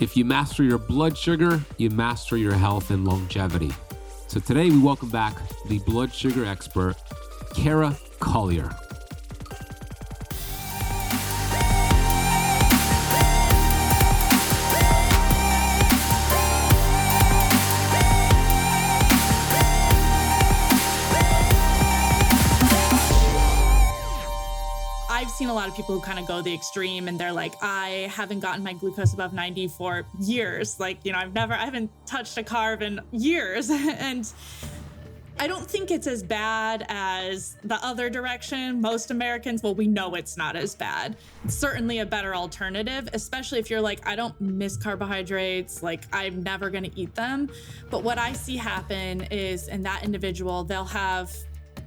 If you master your blood sugar, you master your health and longevity. So today we welcome back the blood sugar expert, Kara Collier. People who kind of go the extreme and they're like, I haven't gotten my glucose above 90 for years. Like, you know, I've never, I haven't touched a carb in years. and I don't think it's as bad as the other direction. Most Americans, well, we know it's not as bad. It's certainly a better alternative, especially if you're like, I don't miss carbohydrates, like, I'm never gonna eat them. But what I see happen is in that individual, they'll have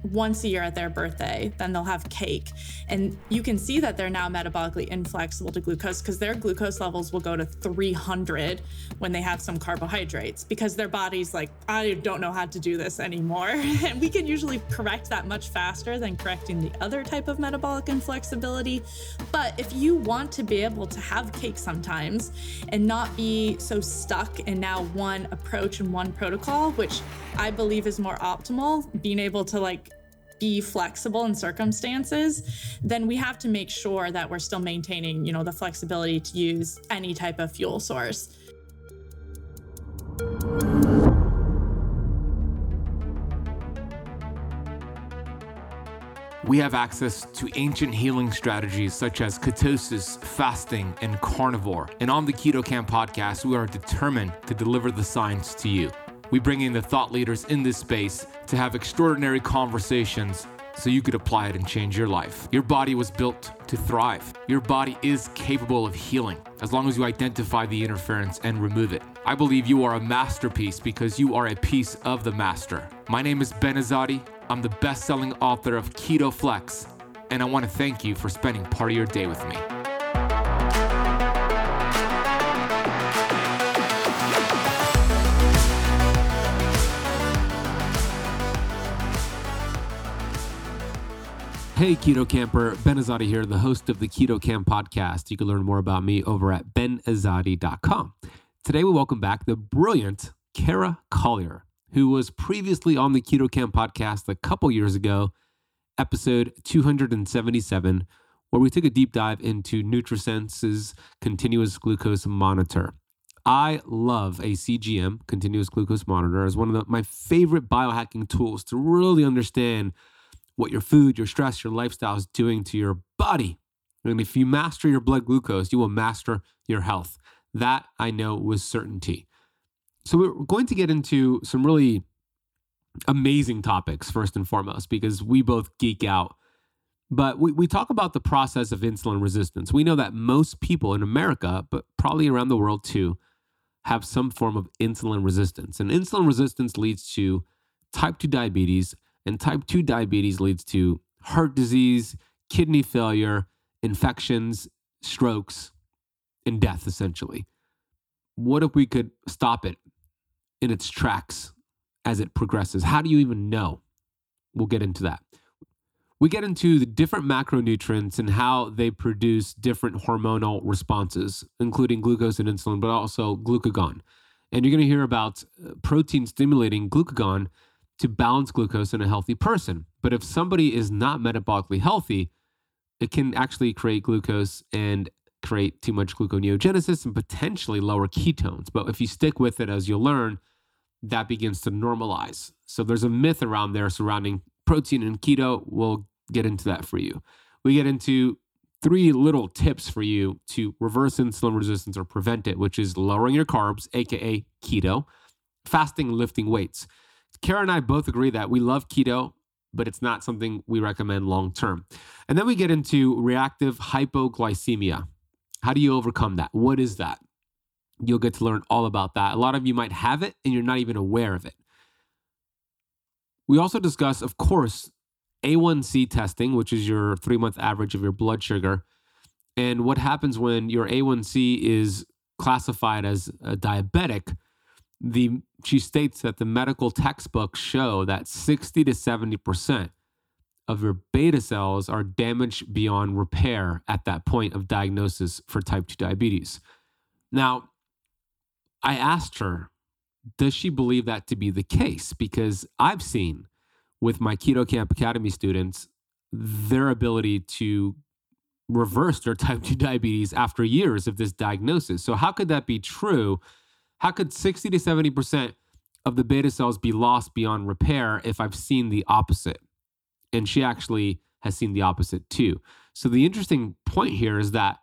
once a year at their birthday, then they'll have cake. And you can see that they're now metabolically inflexible to glucose because their glucose levels will go to 300 when they have some carbohydrates because their body's like, I don't know how to do this anymore. and we can usually correct that much faster than correcting the other type of metabolic inflexibility. But if you want to be able to have cake sometimes and not be so stuck in now one approach and one protocol, which I believe is more optimal, being able to like be flexible in circumstances, then we have to make sure that we're still maintaining, you know, the flexibility to use any type of fuel source. We have access to ancient healing strategies such as ketosis, fasting, and carnivore. And on the Keto Kamp podcast, we are determined to deliver the science to you. We bring in the thought leaders in this space to have extraordinary conversations so you could apply it and change your life. Your body was built to thrive. Your body is capable of healing as long as you identify the interference and remove it. I believe you are a masterpiece because you are a piece of the master. My name is Ben Azadi. I'm the best selling author of Keto Flex, and I want to thank you for spending part of your day with me. Hey, Keto Kamper, Ben Azadi here, the host of the Keto Kamp podcast. You can learn more about me over at benazadi.com. Today, we welcome back the brilliant Kara Collier, who was previously on the Keto Kamp podcast a couple years ago, episode 277, where we took a deep dive into NutriSense's continuous glucose monitor. I love a CGM, continuous glucose monitor, as one of the, my favorite biohacking tools to really understand what your food, your stress, your lifestyle is doing to your body. And if you master your blood glucose, you will master your health. That I know with certainty. So, we're going to get into some really amazing topics, first and foremost, because we both geek out. But we, we talk about the process of insulin resistance. We know that most people in America, but probably around the world too, have some form of insulin resistance. And insulin resistance leads to type 2 diabetes, and type 2 diabetes leads to heart disease, kidney failure, infections, strokes, and death, essentially. What if we could stop it in its tracks as it progresses? How do you even know? We'll get into that. We get into the different macronutrients and how they produce different hormonal responses, including glucose and insulin, but also glucagon. And you're going to hear about uh, protein stimulating glucagon to balance glucose in a healthy person. But if somebody is not metabolically healthy, it can actually create glucose and create too much gluconeogenesis and potentially lower ketones. But if you stick with it, as you'll learn, that begins to normalize. So there's a myth around there surrounding protein and keto. We'll get into that for you. We get into three little tips for you to reverse insulin resistance or prevent it, which is lowering your carbs, aka keto, fasting, lifting weights. Kara and I both agree that we love keto, but it's not something we recommend long term. And then we get into reactive hypoglycemia. How do you overcome that? What is that? You'll get to learn all about that. A lot of you might have it and you're not even aware of it. We also discuss, of course, A1C testing, which is your three month average of your blood sugar, and what happens when your A1C is classified as a diabetic the she states that the medical textbooks show that 60 to 70% of your beta cells are damaged beyond repair at that point of diagnosis for type 2 diabetes. Now, I asked her, does she believe that to be the case? Because I've seen with my Keto Kamp Academy students their ability to reverse their type 2 diabetes after years of this diagnosis. So, how could that be true? How could 60 to 70% of the beta cells be lost beyond repair if I've seen the opposite? And she actually has seen the opposite too. So, the interesting point here is that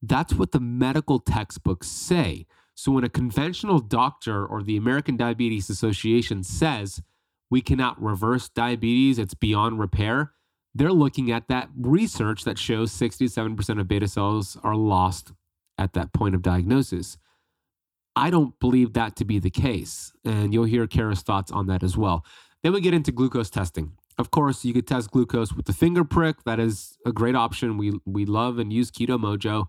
that's what the medical textbooks say. So, when a conventional doctor or the American Diabetes Association says we cannot reverse diabetes, it's beyond repair, they're looking at that research that shows 67% of beta cells are lost at that point of diagnosis. I don't believe that to be the case. And you'll hear Kara's thoughts on that as well. Then we get into glucose testing. Of course, you could test glucose with the finger prick. That is a great option. We we love and use Keto Mojo.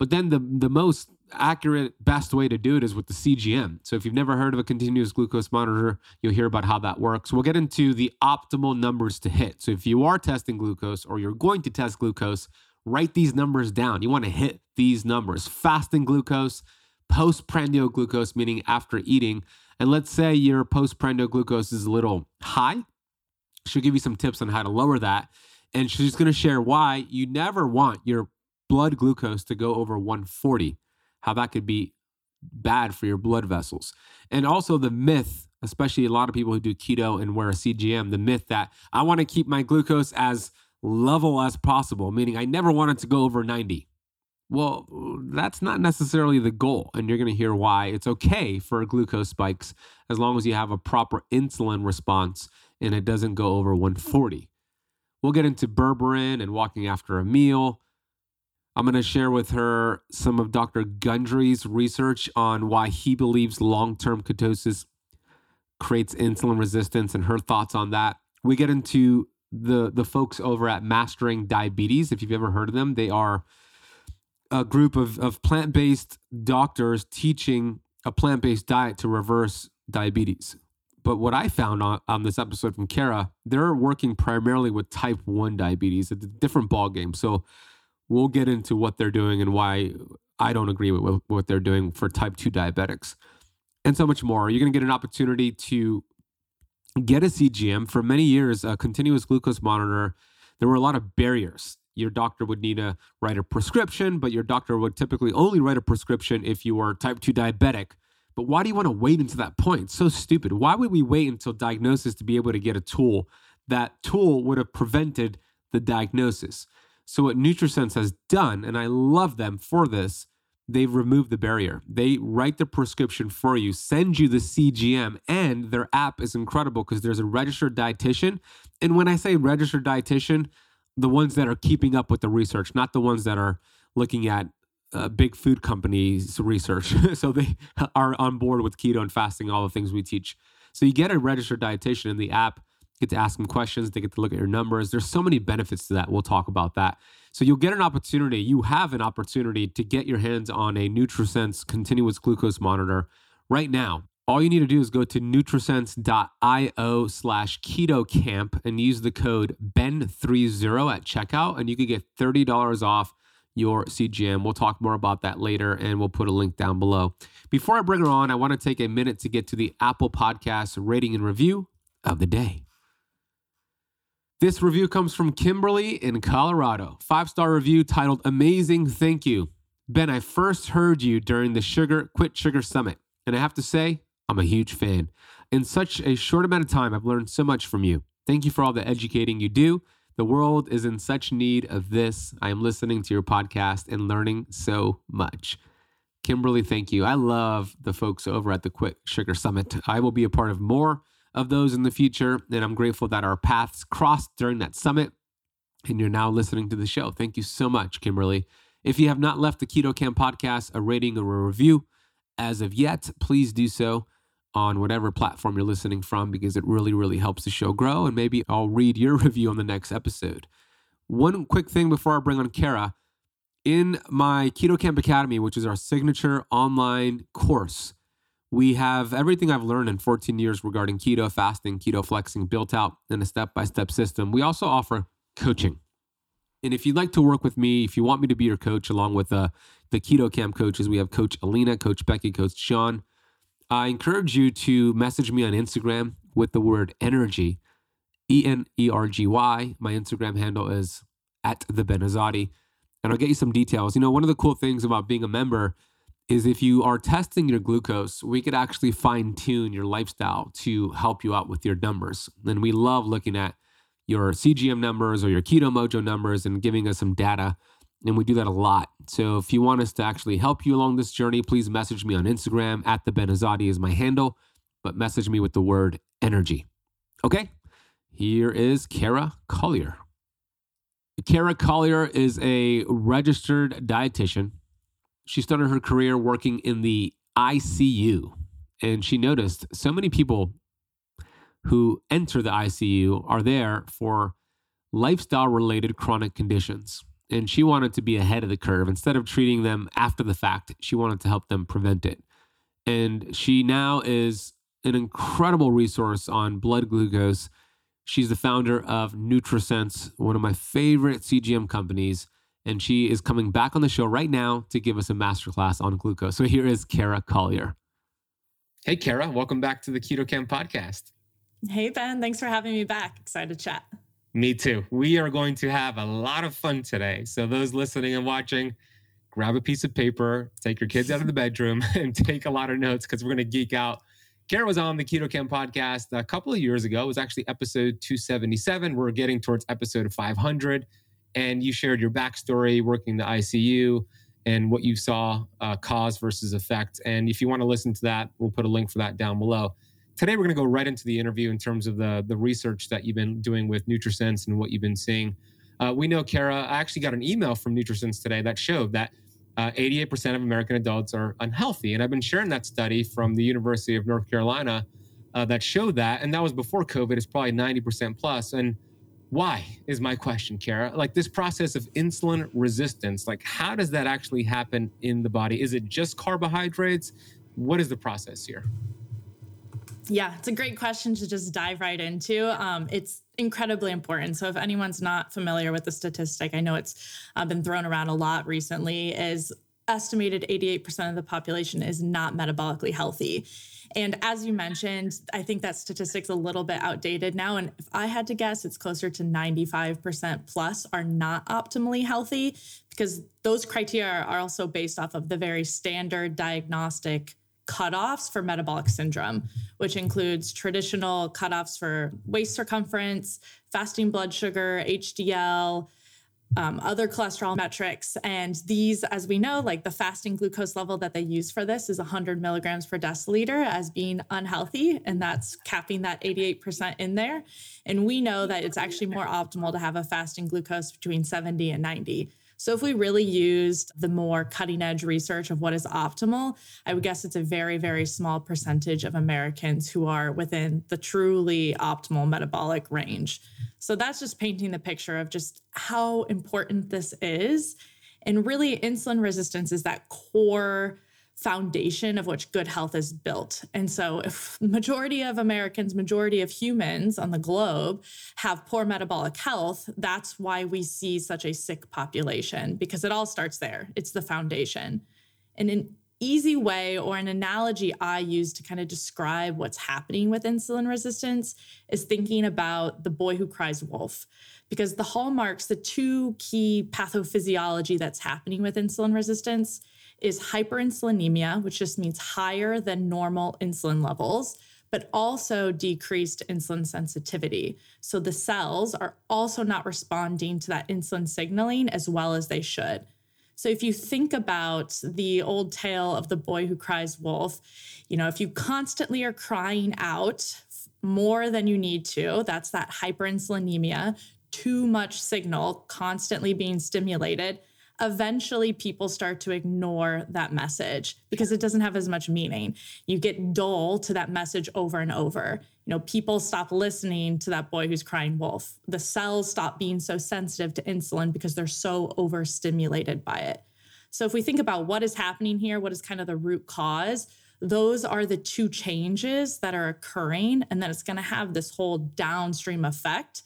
But then the the most accurate, best way to do it is with the CGM. So if you've never heard of a continuous glucose monitor, you'll hear about how that works. We'll get into the optimal numbers to hit. So if you are testing glucose or you're going to test glucose, write these numbers down. You want to hit these numbers. Fasting glucose, postprandial glucose, meaning after eating. And let's say your postprandial glucose is a little high. She'll give you some tips on how to lower that. And she's going to share why you never want your blood glucose to go over 140 how that could be bad for your blood vessels. And also the myth, especially a lot of people who do keto and wear a CGM, the myth that I want to keep my glucose as level as possible, meaning I never want it to go over 90. Well, that's not necessarily the goal. And you're going to hear why it's okay for glucose spikes as long as you have a proper insulin response and it doesn't go over 140. We'll get into berberine and walking after a meal. I'm going to share with her some of Dr. Gundry's research on why he believes long term ketosis creates insulin resistance and her thoughts on that. We get into the, the folks over at Mastering Diabetes. If you've ever heard of them, they are a group of, of plant based doctors teaching a plant based diet to reverse diabetes. But what I found on, on this episode from Kara, they're working primarily with type 1 diabetes. It's a different ballgame. So we'll get into what they're doing and why I don't agree with what they're doing for type 2 diabetics and so much more. You're going to get an opportunity to get a CGM. For many years, a continuous glucose monitor, there were a lot of barriers. Your doctor would need to write a prescription, but your doctor would typically only write a prescription if you were type 2 diabetic. But why do you want to wait until that point? It's so stupid. Why would we wait until diagnosis to be able to get a tool? That tool would have prevented the diagnosis. So, what NutriSense has done, and I love them for this, they've removed the barrier. They write the prescription for you, send you the CGM, and their app is incredible because there's a registered dietitian. And when I say registered dietitian, the ones that are keeping up with the research, not the ones that are looking at uh, big food companies' research. so they are on board with keto and fasting, all the things we teach. So you get a registered dietitian in the app get to ask them questions, they get to look at your numbers. There's so many benefits to that. We'll talk about that. So you'll get an opportunity, you have an opportunity to get your hands on a NutriSense continuous glucose monitor right now. All you need to do is go to nutrisense.io slash keto camp and use the code BEN30 at checkout, and you can get $30 off your CGM. We'll talk more about that later and we'll put a link down below. Before I bring her on, I want to take a minute to get to the Apple Podcast rating and review of the day. This review comes from Kimberly in Colorado. Five star review titled Amazing Thank You. Ben, I first heard you during the Sugar Quit Sugar Summit, and I have to say, I'm a huge fan. In such a short amount of time, I've learned so much from you. Thank you for all the educating you do. The world is in such need of this. I am listening to your podcast and learning so much. Kimberly, thank you. I love the folks over at the Quick Sugar Summit. I will be a part of more of those in the future. And I'm grateful that our paths crossed during that summit. And you're now listening to the show. Thank you so much, Kimberly. If you have not left the Keto Kamp podcast a rating or a review as of yet, please do so on whatever platform you're listening from because it really, really helps the show grow. And maybe I'll read your review on the next episode. One quick thing before I bring on Kara. In my Keto Kamp Academy, which is our signature online course, we have everything I've learned in 14 years regarding keto, fasting, keto flexing built out in a step by step system. We also offer coaching. And if you'd like to work with me, if you want me to be your coach along with uh, the Keto Kamp coaches, we have Coach Alina, Coach Becky, Coach Sean. I encourage you to message me on Instagram with the word energy, E N E R G Y. My Instagram handle is at the Ben Azadi, and I'll get you some details. You know, one of the cool things about being a member is if you are testing your glucose, we could actually fine tune your lifestyle to help you out with your numbers. And we love looking at your CGM numbers or your Keto Mojo numbers and giving us some data. And we do that a lot. So if you want us to actually help you along this journey, please message me on Instagram at the Ben Azadi is my handle, but message me with the word energy. Okay, here is Kara Collier. Kara Collier is a registered dietitian she started her career working in the ICU, and she noticed so many people who enter the ICU are there for lifestyle related chronic conditions. And she wanted to be ahead of the curve. Instead of treating them after the fact, she wanted to help them prevent it. And she now is an incredible resource on blood glucose. She's the founder of NutriSense, one of my favorite CGM companies and she is coming back on the show right now to give us a masterclass on glucose. So here is Kara Collier. Hey, Kara, welcome back to the Keto Kamp podcast. Hey, Ben, thanks for having me back. Excited to chat. Me too. We are going to have a lot of fun today. So, those listening and watching, grab a piece of paper, take your kids out of the bedroom, and take a lot of notes because we're going to geek out. Kara was on the Keto Kamp podcast a couple of years ago. It was actually episode 277. We're getting towards episode 500 and you shared your backstory working the ICU and what you saw uh, cause versus effect. And if you want to listen to that, we'll put a link for that down below. Today, we're going to go right into the interview in terms of the, the research that you've been doing with NutriSense and what you've been seeing. Uh, we know, Kara, I actually got an email from NutriSense today that showed that uh, 88% of American adults are unhealthy. And I've been sharing that study from the University of North Carolina uh, that showed that. And that was before COVID. It's probably 90% plus. And why is my question kara like this process of insulin resistance like how does that actually happen in the body is it just carbohydrates what is the process here yeah it's a great question to just dive right into um, it's incredibly important so if anyone's not familiar with the statistic i know it's uh, been thrown around a lot recently is estimated 88% of the population is not metabolically healthy and as you mentioned, I think that statistic's a little bit outdated now. And if I had to guess, it's closer to 95% plus are not optimally healthy because those criteria are also based off of the very standard diagnostic cutoffs for metabolic syndrome, which includes traditional cutoffs for waist circumference, fasting blood sugar, HDL, um, other cholesterol metrics. And these, as we know, like the fasting glucose level that they use for this is 100 milligrams per deciliter as being unhealthy. And that's capping that 88% in there. And we know that it's actually more optimal to have a fasting glucose between 70 and 90. So, if we really used the more cutting edge research of what is optimal, I would guess it's a very, very small percentage of Americans who are within the truly optimal metabolic range. So, that's just painting the picture of just how important this is. And really, insulin resistance is that core foundation of which good health is built. And so if majority of Americans, majority of humans on the globe have poor metabolic health, that's why we see such a sick population because it all starts there. It's the foundation. And an easy way or an analogy I use to kind of describe what's happening with insulin resistance is thinking about the boy who cries wolf because the hallmarks, the two key pathophysiology that's happening with insulin resistance is hyperinsulinemia, which just means higher than normal insulin levels, but also decreased insulin sensitivity. So the cells are also not responding to that insulin signaling as well as they should. So if you think about the old tale of the boy who cries wolf, you know, if you constantly are crying out more than you need to, that's that hyperinsulinemia, too much signal constantly being stimulated eventually people start to ignore that message because it doesn't have as much meaning. You get dull to that message over and over. You know, people stop listening to that boy who's crying wolf. The cells stop being so sensitive to insulin because they're so overstimulated by it. So if we think about what is happening here, what is kind of the root cause, those are the two changes that are occurring and then it's going to have this whole downstream effect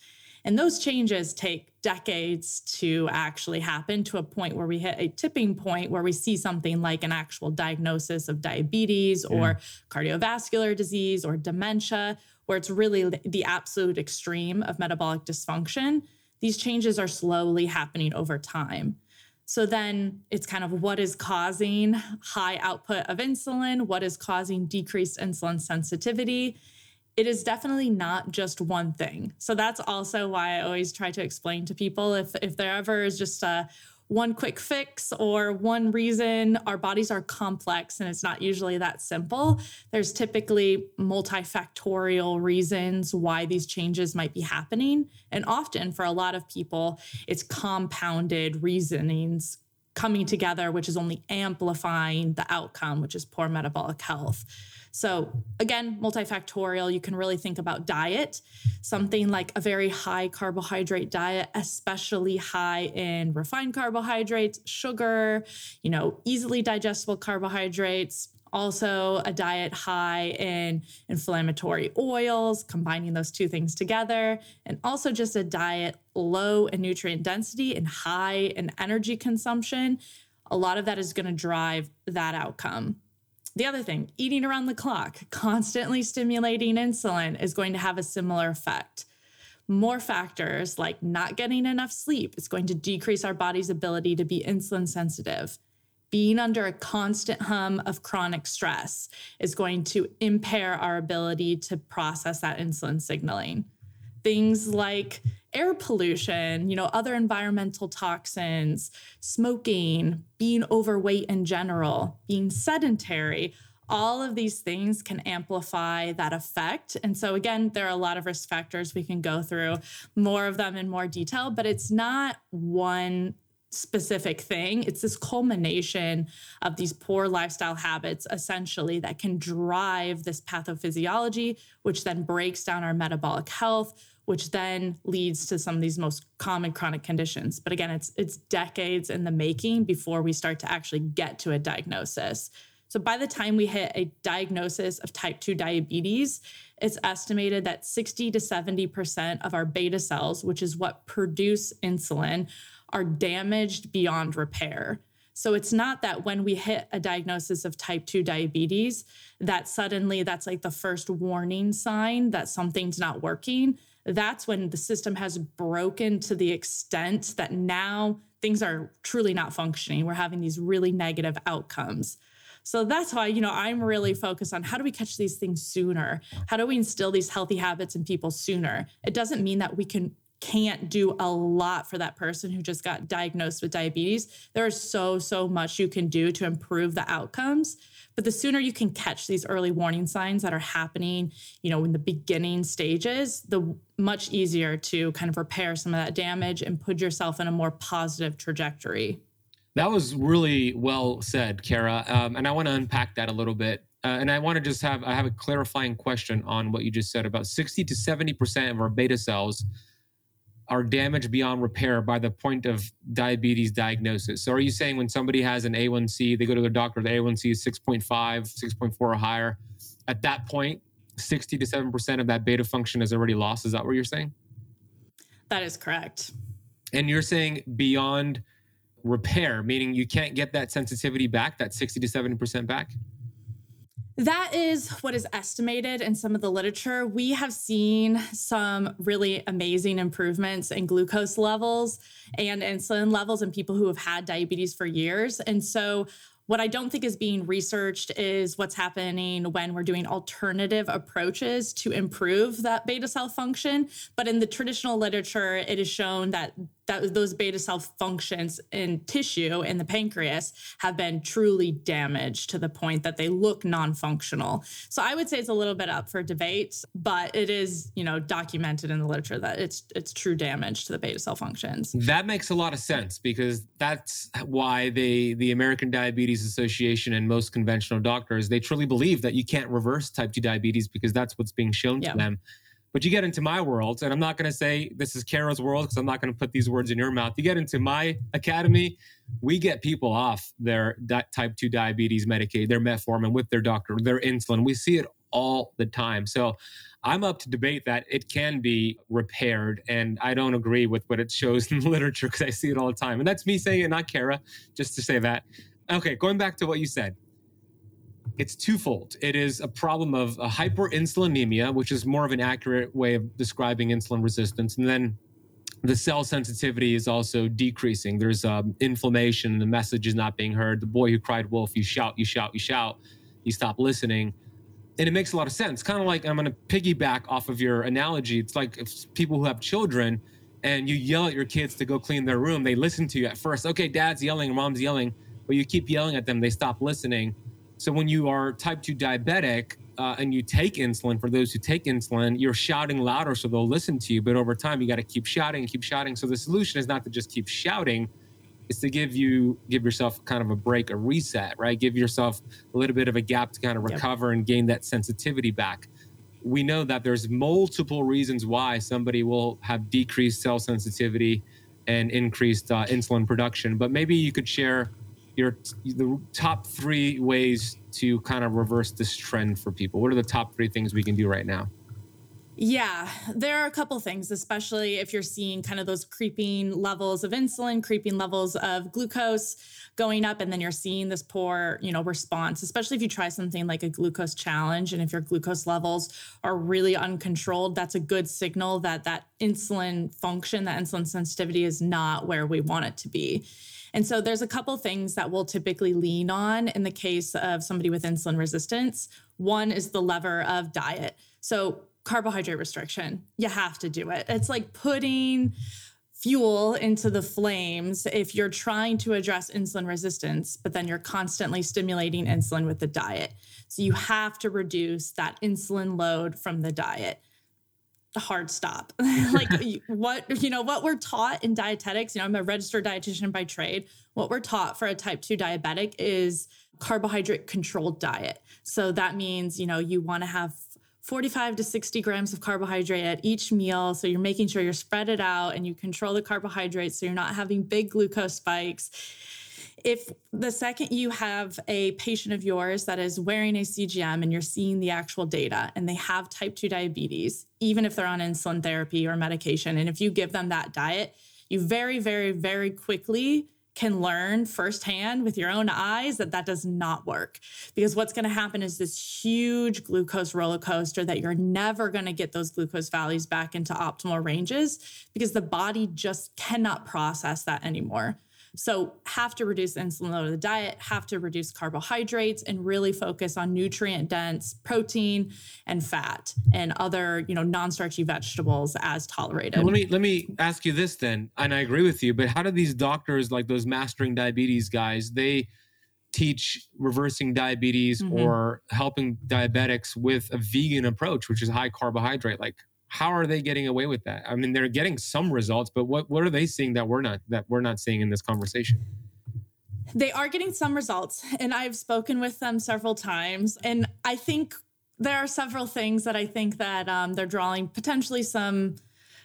And those changes take decades to actually happen to a point where we hit a tipping point where we see something like an actual diagnosis of diabetes yeah. or cardiovascular disease or dementia, where it's really the absolute extreme of metabolic dysfunction. These changes are slowly happening over time. So then it's kind of what is causing high output of insulin, what is causing decreased insulin sensitivity. It is definitely not just one thing. So that's also why I always try to explain to people if if there ever is just a one quick fix or one reason. Our bodies are complex and it's not usually that simple. There's typically multifactorial reasons why these changes might be happening. And often for a lot of people, it's compounded reasonings coming together, which is only amplifying the outcome, which is poor metabolic health. So, again, multifactorial, you can really think about diet, something like a very high carbohydrate diet, especially high in refined carbohydrates, sugar, you know, easily digestible carbohydrates, also a diet high in inflammatory oils, combining those two things together, and also just a diet low in nutrient density and high in energy consumption. A lot of that is going to drive that outcome. The other thing, eating around the clock, constantly stimulating insulin is going to have a similar effect. More factors like not getting enough sleep is going to decrease our body's ability to be insulin sensitive. Being under a constant hum of chronic stress is going to impair our ability to process that insulin signaling. Things like air pollution, you know, other environmental toxins, smoking, being overweight in general, being sedentary, all of these things can amplify that effect. And so, again, there are a lot of risk factors we can go through, more of them in more detail, but it's not one specific thing. It's this culmination of these poor lifestyle habits, essentially, that can drive this pathophysiology, which then breaks down our metabolic health, which then leads to some of these most common chronic conditions. But again, it's it's decades in the making before we start to actually get to a diagnosis. So by the time we hit a diagnosis of type 2 diabetes, it's estimated that 60 to 70% of our beta cells, which is what produce insulin, are damaged beyond repair. So it's not that when we hit a diagnosis of type 2 diabetes, that suddenly that's like the first warning sign that something's not working that's when the system has broken to the extent that now things are truly not functioning. We're having these really negative outcomes. So that's why, you know, I'm really focused on how do we catch these things sooner? How do we instill these healthy habits in people sooner? It doesn't mean that we can can't do a lot for that person who just got diagnosed with diabetes. There is so so much you can do to improve the outcomes. But the sooner you can catch these early warning signs that are happening, you know, in the beginning stages, the much easier to kind of repair some of that damage and put yourself in a more positive trajectory. That was really well said, Kara. Um, and I want to unpack that a little bit. Uh, and I want to just have I have a clarifying question on what you just said about 60 to 70 percent of our beta cells are damaged beyond repair by the point of diabetes diagnosis. So, are you saying when somebody has an A1C, they go to their doctor, the A1C is 6.5, 6.4 or higher, at that point, 60 to 7% of that beta function is already lost? Is that what you're saying? That is correct. And you're saying beyond repair, meaning you can't get that sensitivity back, that 60 to 70% back? That is what is estimated in some of the literature. We have seen some really amazing improvements in glucose levels and insulin levels in people who have had diabetes for years. And so what I don't think is being researched is what's happening when we're doing alternative approaches to improve that beta cell function. But in the traditional literature, it is shown that that those beta cell functions in tissue in the pancreas have been truly damaged to the point that they look non-functional. So I would say it's a little bit up for debate, but it is, you know, documented in the literature that it's it's true damage to the beta cell functions. That makes a lot of sense because that's why they the American Diabetes Association and most conventional doctors they truly believe that you can't reverse type 2 diabetes because that's what's being shown to them. But you get into my world, and I'm not going to say this is Kara's world because I'm not going to put these words in your mouth. You get into my academy, we get people off their type 2 diabetes Medicaid, their metformin with their doctor, their insulin. We see it all the time. So I'm up to debate that it can be repaired. And I don't agree with what it shows in the literature because I see it all the time. And that's me saying it, not Kara, just to say that. Okay, going back to what you said. It's twofold. It is a problem of a hyperinsulinemia, which is more of an accurate way of describing insulin resistance. And then the cell sensitivity is also decreasing. There's um, inflammation. The message is not being heard. The boy who cried wolf, you shout, you shout, you shout. You stop listening and it makes a lot of sense. Kind of like I'm going to piggyback off of your analogy. It's like if people who have children and you yell at your kids to go clean their room, they listen to you at first. Okay, dad's yelling, mom's yelling, but you keep yelling at them, they stop listening. So when you are type 2 diabetic uh, and you take insulin, for those who take insulin, you're shouting louder so they'll listen to you. But over time, you got to keep shouting and keep shouting. So the solution is not to just keep shouting, is to give you give yourself kind of a break, a reset, right? Give yourself a little bit of a gap to kind of recover yep. and gain that sensitivity back. We know that there's multiple reasons why somebody will have decreased cell sensitivity and increased uh, insulin production, but maybe you could share your the top three ways to kind of reverse this trend for people. What are the top three things we can do right now? Yeah, there are a couple things, especially if you're seeing kind of those creeping levels of insulin, creeping levels of glucose going up, and then you're seeing this poor, you know, response, especially if you try something like a glucose challenge. And if your glucose levels are really uncontrolled, that's a good signal that that insulin function, that insulin sensitivity is not where we want it to be. And so there's a couple things that we'll typically lean on in the case of somebody with insulin resistance. One is the lever of diet. So carbohydrate restriction. You have to do it. It's like putting fuel into the flames if you're trying to address insulin resistance, but then you're constantly stimulating insulin with the diet. So you have to reduce that insulin load from the diet. Hard stop. like what, you know, what we're taught in dietetics, you know, I'm a registered dietitian by trade. What we're taught for a type 2 diabetic is carbohydrate controlled diet. So that means, you know, you want to have 45 to 60 grams of carbohydrate at each meal. So you're making sure you're spread it out and you control the carbohydrates so you're not having big glucose spikes. If the second you have a patient of yours that is wearing a CGM and you're seeing the actual data and they have type 2 diabetes, even if they're on insulin therapy or medication, and if you give them that diet, you very, very, very quickly can learn firsthand with your own eyes that that does not work. Because what's going to happen is this huge glucose roller coaster that you're never going to get those glucose values back into optimal ranges because the body just cannot process that anymore. So, have to reduce insulin load of the diet, have to reduce carbohydrates, and really focus on nutrient dense protein and fat and other, you know, non starchy vegetables as tolerated. let me let me ask you this then, and I agree with you. But how do these doctors, like those mastering diabetes guys, they teach reversing diabetes mm-hmm. or helping diabetics with a vegan approach, which is high carbohydrate? Like, how are they getting away with that? I mean, they're getting some results, but what what are they seeing that we're not that we're not seeing in this conversation? They are getting some results, and I've spoken with them several times, and I think there are several things that I think that um, they're drawing potentially some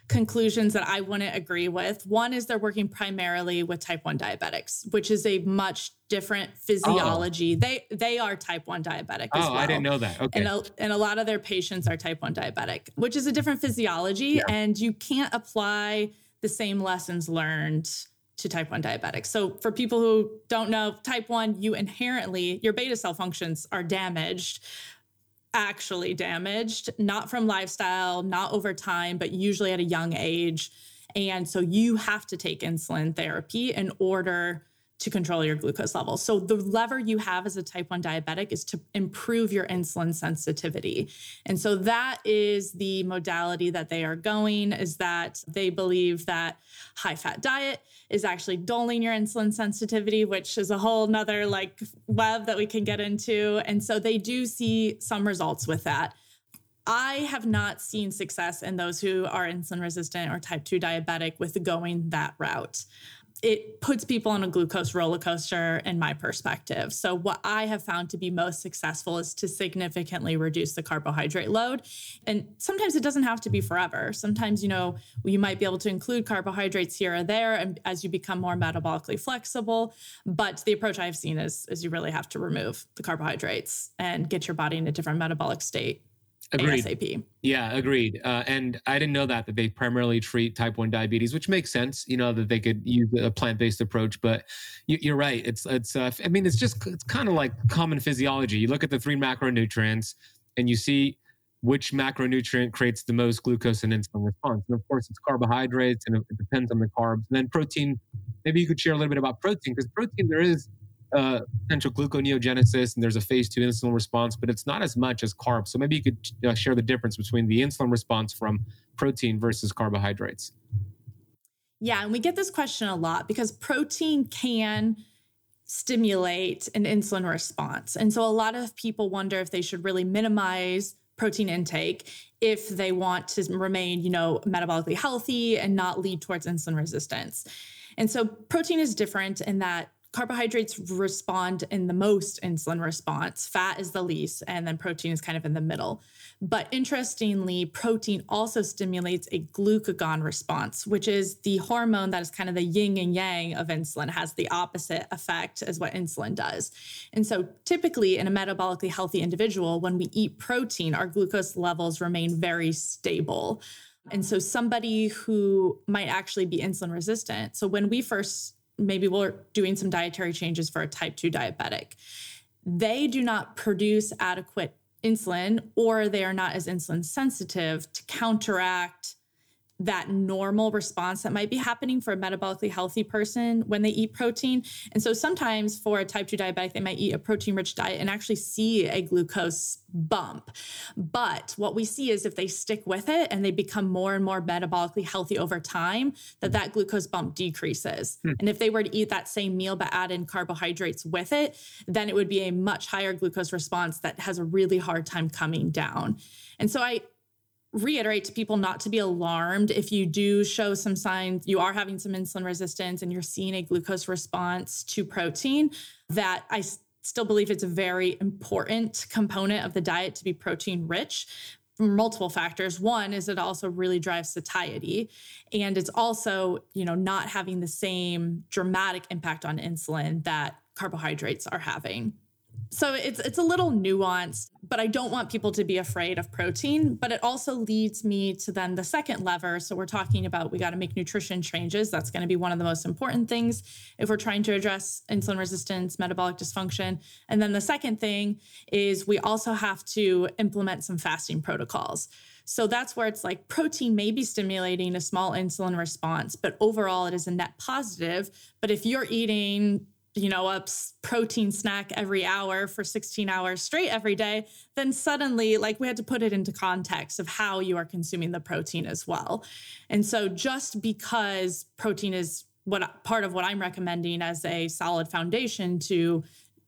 conclusions that I wouldn't agree with. One is they're working primarily with type 1 diabetics, which is a much different oh. physiology. Oh. They they are type 1 diabetic oh, well. I didn't know that. Okay. And a, and a lot of their patients are type 1 diabetic, which is a different physiology yeah. and you can't apply the same lessons learned to type 1 diabetics. So for people who don't know, type 1 you inherently your beta cell functions are damaged actually damaged, not from lifestyle, not over time, but usually at a young age. And so you have to take insulin therapy in order to control your glucose levels. So the lever you have as a type 1 diabetic is to improve your insulin sensitivity. And so that is the modality that they are going is that they believe that high fat diet is actually dulling your insulin sensitivity, which is a whole nother like web that we can get into. And so they do see some results with that. I have not seen success in those who are insulin resistant or type 2 diabetic with going that route. It puts people on a glucose roller coaster in my perspective. So what I have found to be most successful is to significantly reduce the carbohydrate load. And sometimes it doesn't have to be forever. Sometimes, you know, you might be able to include carbohydrates here or there and as you become more metabolically flexible, but the approach I've seen is is you really have to remove the carbohydrates and get your body in a different metabolic state. Agreed. ASAP. Yeah, agreed. Uh, and I didn't know that that they primarily treat type one diabetes, which makes sense. You know that they could use a plant based approach, but you, are right. It's it's. Uh, I mean, it's just it's kind of like common physiology. You look at the three macronutrients, and you see which macronutrient creates the most glucose and insulin response. And of course, it's carbohydrates, and it depends on the carbs. And then protein. Maybe you could share a little bit about protein because protein there is uh, potential gluconeogenesis and there's a phase two insulin response, but it's not as much as carbs. So maybe you could uh, share the difference between the insulin response from protein versus carbohydrates. Yeah, and we get this question a lot because protein can stimulate an insulin response. And so a lot of people wonder if they should really minimize protein intake if they want to remain, you know, metabolically healthy and not lead towards insulin resistance. And so protein is different in that carbohydrates respond in the most insulin response, fat is the least, and then protein is kind of in the middle. But interestingly, protein also stimulates a glucagon response, which is the hormone that is kind of the yin and yang of insulin, has the opposite effect as what insulin does. And so typically in a metabolically healthy individual, when we eat protein, our glucose levels remain very stable. And so somebody who might actually be insulin resistant. So when we first maybe we're doing some dietary changes for a type 2 diabetic. They do not produce adequate insulin or they are not as insulin sensitive to counteract that normal response that might be happening for a metabolically healthy person when they eat protein. And so sometimes for a type 2 diabetic, they might eat a protein rich diet and actually see a glucose bump. But what we see is if they stick with it and they become more and more metabolically healthy over time, that that glucose bump decreases. Hmm. And if they were to eat that same meal but add in carbohydrates with it, then it would be a much higher glucose response that has a really hard time coming down. And so I reiterate to people not to be alarmed. If you do show some signs you are having some insulin resistance and you're seeing a glucose response to protein that i still believe it's a very important component of the diet to be protein rich multiple factors. One is it also really drives satiety and it's also you know not having the same dramatic impact on insulin that carbohydrates are having so it's it's a little nuanced, but I don't want people to be afraid of protein. But it also leads me to then the second lever. So we're talking about we got to make nutrition changes. That's going to be one of the most important things if we're trying to address insulin resistance, metabolic dysfunction. And then the second thing is we also have to implement some fasting protocols. So that's where it's like protein may be stimulating a small insulin response, but overall it is a net positive. But if you're eating you know, a protein snack every hour for 16 hours straight every day, then suddenly, like, we had to put it into context of how you are consuming the protein as well. And so, just because protein is what part of what I'm recommending as a solid foundation to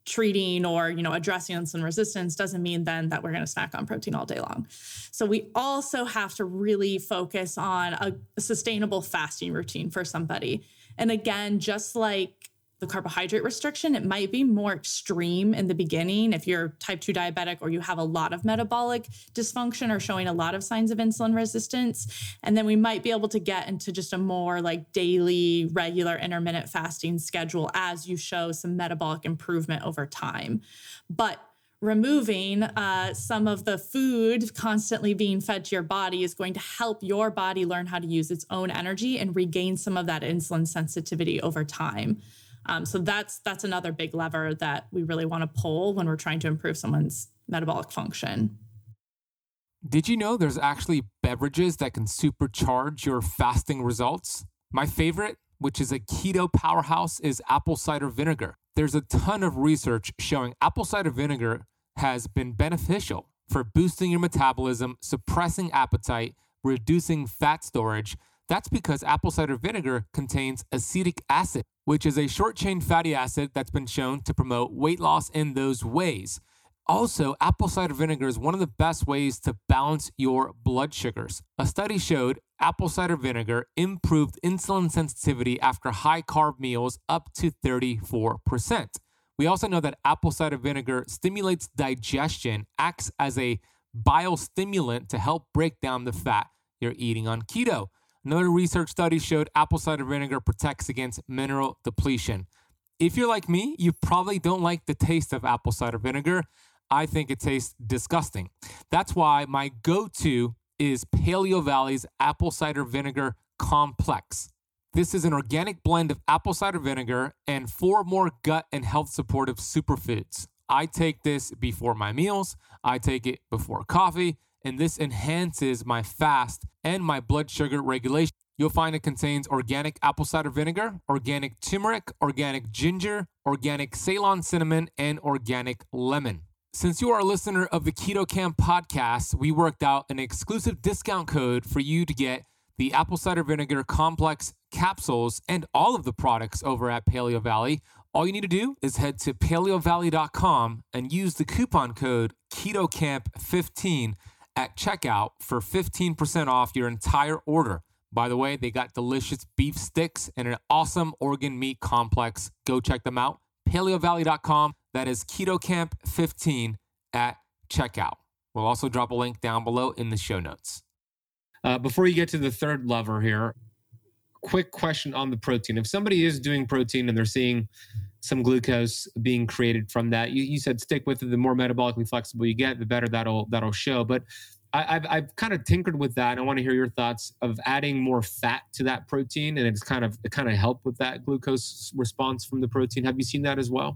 treating or you know addressing insulin resistance doesn't mean then that we're going to snack on protein all day long so we also have to really focus on a, a sustainable fasting routine for somebody and again just like the carbohydrate restriction, it might be more extreme in the beginning if you're type 2 diabetic or you have a lot of metabolic dysfunction or showing a lot of signs of insulin resistance. And then we might be able to get into just a more like daily, regular, intermittent fasting schedule as you show some metabolic improvement over time. But removing uh, some of the food constantly being fed to your body is going to help your body learn how to use its own energy and regain some of that insulin sensitivity over time. Um, so that's that's another big lever that we really want to pull when we're trying to improve someone's metabolic function. Did you know there's actually beverages that can supercharge your fasting results? My favorite, which is a keto powerhouse, is apple cider vinegar. There's a ton of research showing apple cider vinegar has been beneficial for boosting your metabolism, suppressing appetite, reducing fat storage. That's because apple cider vinegar contains acetic acid, which is a short chain fatty acid that's been shown to promote weight loss in those ways. Also, apple cider vinegar is one of the best ways to balance your blood sugars. A study showed apple cider vinegar improved insulin sensitivity after high carb meals up to 34%. We also know that apple cider vinegar stimulates digestion, acts as a bile stimulant to help break down the fat you're eating on keto. Another research study showed apple cider vinegar protects against mineral depletion. If you're like me, you probably don't like the taste of apple cider vinegar. I think it tastes disgusting. That's why my go to is Paleo Valley's apple cider vinegar complex. This is an organic blend of apple cider vinegar and four more gut and health supportive superfoods. I take this before my meals, I take it before coffee, and this enhances my fast and my blood sugar regulation. You'll find it contains organic apple cider vinegar, organic turmeric, organic ginger, organic Ceylon cinnamon, and organic lemon. Since you are a listener of the Keto Kamp podcast, we worked out an exclusive discount code for you to get the apple cider vinegar complex capsules and all of the products over at Paleo Valley. All you need to do is head to paleovalley.com and use the coupon code KetoKamp15 at checkout for 15% off your entire order. By the way, they got delicious beef sticks and an awesome organ meat complex. Go check them out. PaleoValley.com. That is KetoKamp15 at checkout. We'll also drop a link down below in the show notes. Uh, before you get to the third lever here, quick question on the protein. If somebody is doing protein and they're seeing some glucose being created from that, you, you said stick with it. The more metabolically flexible you get, the better that'll that'll show. But I, have I've kind of tinkered with that. I want to hear your thoughts of adding more fat to that protein, and it's kind of it kind of help with that glucose response from the protein. Have you seen that as well?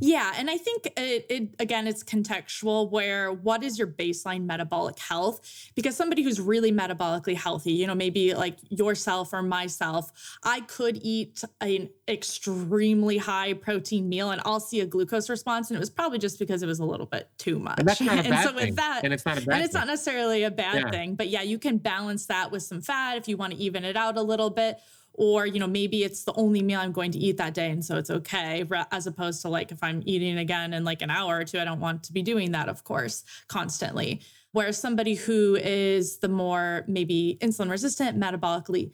Yeah, and I think it, it, again it's contextual where what is your baseline metabolic health? Because somebody who's really metabolically healthy, you know, maybe like yourself or myself, I could eat an extremely high protein meal and I'll see a glucose response and it was probably just because it was a little bit too much. And that's not a bad and so with thing. that and it's not a bad And it's not necessarily a bad yeah. thing, but yeah, you can balance that with some fat if you want to even it out a little bit or you know maybe it's the only meal i'm going to eat that day and so it's okay as opposed to like if i'm eating again in like an hour or two i don't want to be doing that of course constantly. Whereas somebody who is the more maybe insulin resistant metabolically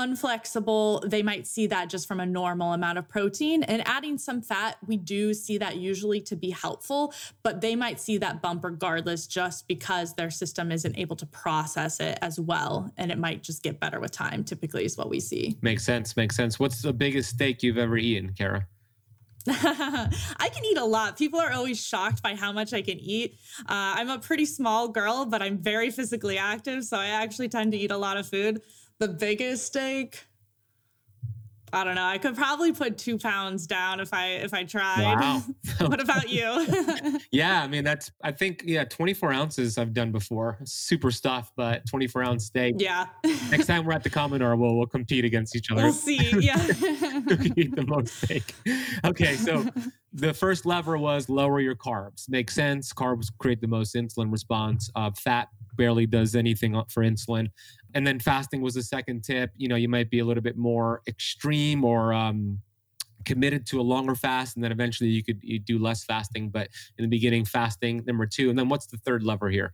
unflexible, they might see that just from a normal amount of protein. And adding some fat, we do see that usually to be helpful, but they might see that bump regardless just because their system isn't able to process it as well. And it might just get better with time, typically, is what we see. Makes sense. Makes sense. What's the biggest steak you've ever eaten, Kara? I can eat a lot. People are always shocked by how much I can eat. Uh, I'm a pretty small girl, but I'm very physically active. So I actually tend to eat a lot of food the biggest steak I don't know. I could probably put two pounds down if I if I tried. Wow. what about you? yeah, I mean that's I think yeah, 24 ounces I've done before. Super stuff, but 24 ounce steak. Yeah. Next time we're at the Commodore, we'll we'll compete against each other. We'll see. Yeah. Who can eat the most steak? Okay, so the first lever was lower your carbs. Makes sense. Carbs create the most insulin response. Uh, fat barely does anything for insulin and then fasting was the second tip. You know you might be a little bit more extreme or um, committed to a longer fast and then eventually you could you do less fasting. But in the beginning fasting number two. And then what's the third lever here?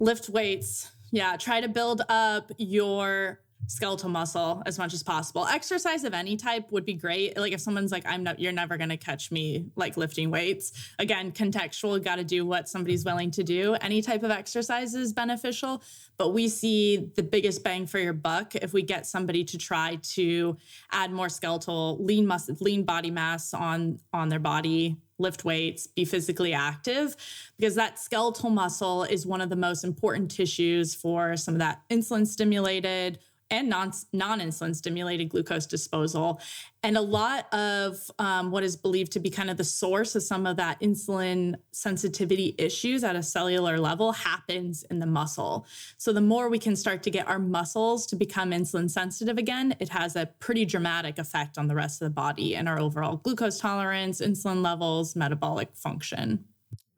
Lift weights. Yeah try to build up your skeletal muscle as much as possible. Exercise of any type would be great. Like if someone's like, I'm not, you're never going to catch me like lifting weights. Again, contextual, got to do what somebody's willing to do. Any type of exercise is beneficial, but we see the biggest bang for your buck if we get somebody to try to add more skeletal lean muscle, lean body mass on on their body lift weights, be physically active, because that skeletal muscle is one of the most important tissues for some of that insulin stimulated and non insulin stimulated glucose disposal. And a lot of um, what is believed to be kind of the source of some of that insulin sensitivity issues at a cellular level happens in the muscle. So the more we can start to get our muscles to become insulin sensitive again, it has a pretty dramatic effect on the rest of the body and our overall glucose tolerance, insulin levels, metabolic function.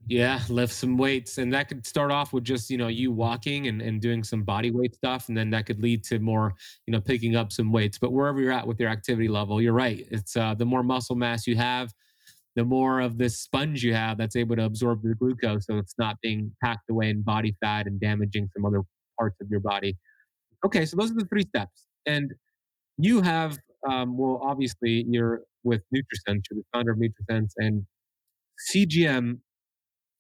Yeah, lift some weights. And that could start off with just, you know, you walking and, and doing some body weight stuff. And then that could lead to more, you know, picking up some weights. But wherever you're at with your activity level, you're right. It's uh, the more muscle mass you have, the more of this sponge you have that's able to absorb the glucose so it's not being packed away in body fat and damaging some other parts of your body. Okay, so those are the three steps. And you have, um, well, obviously, you're with NutriSense, you're the founder of NutriSense, and CGM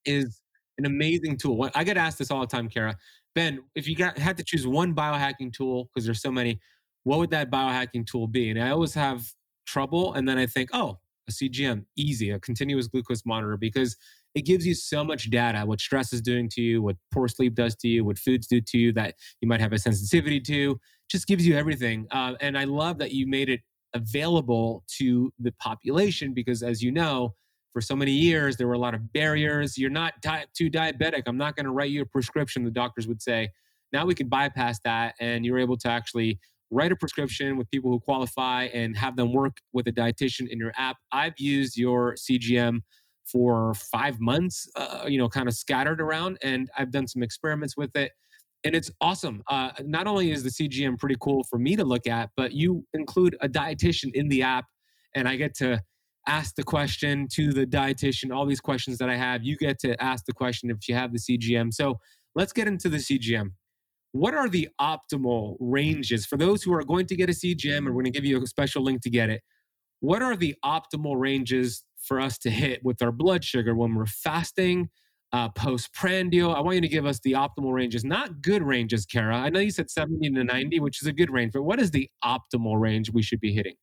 is an amazing tool. I get asked this all the time, Kara. Ben, if you got, had to choose one biohacking tool, because there's so many, what would that biohacking tool be? And I always have trouble. And then I think, oh, a CGM, easy, a continuous glucose monitor, because it gives you so much data what stress is doing to you, what poor sleep does to you, what foods do to you that you might have a sensitivity to. Just gives you everything. Uh, and I love that you made it available to the population because, as you know, for so many years, there were a lot of barriers. You're not 2 diabetic. I'm not going to write you a prescription, the doctors would say. Now we can bypass that, and you're able to actually write a prescription with people who qualify and have them work with a dietitian in your app. I've used your CGM for five months, uh, you know, kind of scattered around, and I've done some experiments with it. And it's awesome. Uh, not only is the CGM pretty cool for me to look at, but you include a dietitian in the app, and I get to ask the question to the dietitian. All these questions that I have, you get to ask the question if you have the CGM. So let's get into the CGM what are the optimal ranges for those who are going to get a CGM? And we're going to give you a special link to get it. What are the optimal ranges for us to hit with our blood sugar when we're fasting, uh, postprandial? I want you to give us the optimal ranges, not good ranges, Kara. I know you said 70 to 90, which is a good range, but what is the optimal range we should be hitting?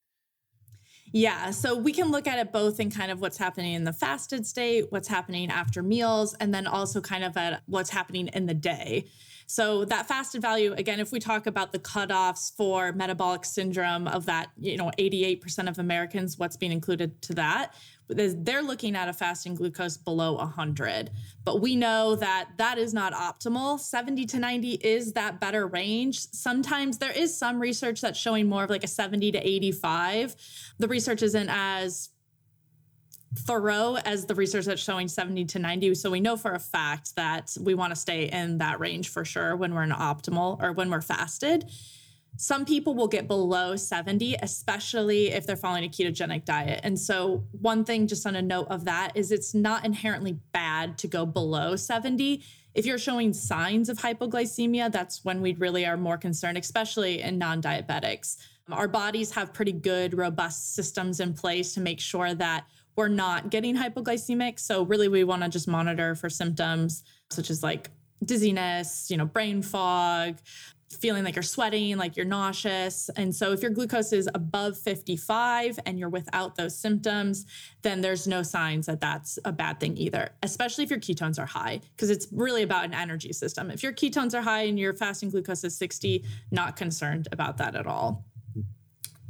Yeah, so we can look at it both in kind of what's happening in the fasted state, what's happening after meals, and then also kind of at what's happening in the day. So that fasted value, again, if we talk about the cutoffs for metabolic syndrome of that, you know, 88% of Americans, what's being included to that, they're looking at a fasting glucose below 100. But we know that that is not optimal. 70 to 90 is that better range. Sometimes there is some research that's showing more of like a 70 to 85. The research isn't as thorough as the research that's showing 70 to 90. So we know for a fact that we want to stay in that range for sure when we're in optimal or when we're fasted. Some people will get below 70, especially if they're following a ketogenic diet. And so, one thing just on a note of that is it's not inherently bad to go below 70. If you're showing signs of hypoglycemia, that's when we really are more concerned, especially in non diabetics. Our bodies have pretty good, robust systems in place to make sure that we're not getting hypoglycemic. So really we want to just monitor for symptoms such as like dizziness, you know, brain fog, feeling like you're sweating, like you're nauseous. And so if your glucose is above 55 and you're without those symptoms, then there's no signs that that's a bad thing either, especially if your ketones are high, because it's really about an energy system. If your ketones are high and your fasting glucose is 60, not concerned about that at all.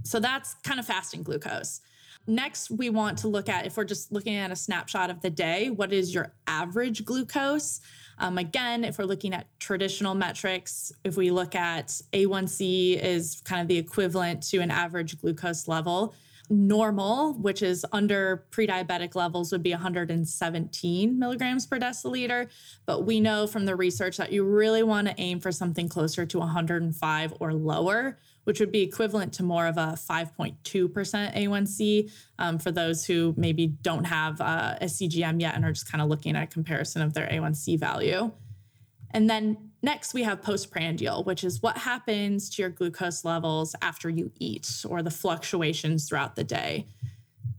So that's kind of fasting glucose. Next, we want to look at if we're just looking at a snapshot of the day, what is your average glucose? Um, again, if we're looking at traditional metrics, if we look at A1C is kind of the equivalent to an average glucose level. Normal, which is under pre diabetic levels, would be 117 milligrams per deciliter. But we know from the research that you really want to aim for something closer to 105 or lower which would be equivalent to more of a 5.2% A1C um, for those who maybe don't have uh, a CGM yet and are just kind of looking at a comparison of their A1C value. And then next, we have postprandial, which is what happens to your glucose levels after you eat or the fluctuations throughout the day.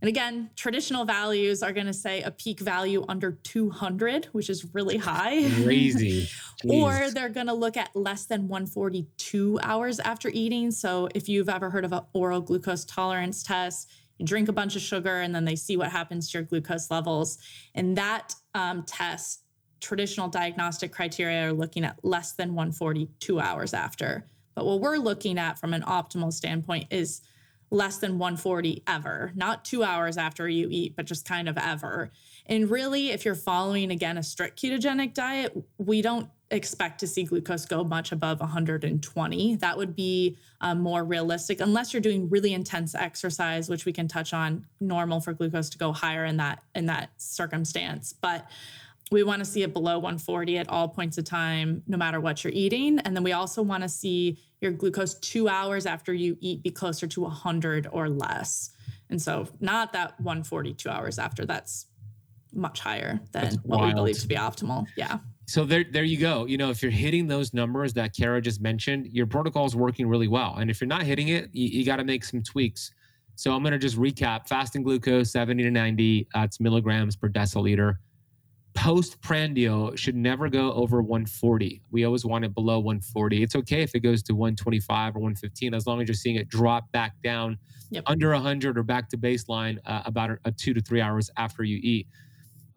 And again, traditional values are going to say a peak value under 200, which is really high. Crazy. or they're going to look at less than 142 hours after eating. So if you've ever heard of an oral glucose tolerance test, you drink a bunch of sugar and then they see what happens to your glucose levels. And that um, test, traditional diagnostic criteria are looking at less than 142 hours after. But what we're looking at from an optimal standpoint is less than 140 ever, not two hours after you eat, but just kind of ever. And really, if you're following again a strict ketogenic diet, we don't expect to see glucose go much above 120. That would be um, more realistic, unless you're doing really intense exercise, which we can touch on. Normal for glucose to go higher in that in that circumstance, but we want to see it below 140 at all points of time, no matter what you're eating. And then we also want to see your glucose two hours after you eat be closer to 100 or less. And so, not that 142 hours after, that's much higher than what we believe to be optimal. Yeah. So there, there you go. You know, if you're hitting those numbers that Kara just mentioned, your protocol is working really well. And if you're not hitting it, you, you got to make some tweaks. So I'm going to just recap: fasting glucose 70 to 90, that's milligrams per deciliter. Postprandial should never go over 140. We always want it below 140. It's okay if it goes to 125 or 115, as long as you're seeing it drop back down yep. under 100 or back to baseline uh, about a, a two to three hours after you eat.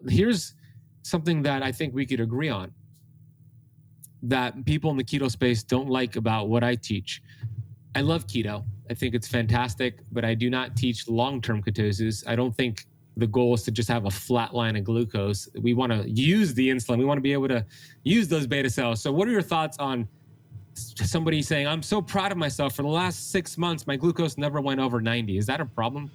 Here's something that I think we could agree on that people in the keto space don't like about what I teach. I love keto. I think it's fantastic, but I do not teach long term ketosis. I don't think the goal is to just have a flat line of glucose. We want to use the insulin. We want to be able to use those beta cells. So, what are your thoughts on somebody saying, I'm so proud of myself for the last six months, my glucose never went over 90? Is that a problem?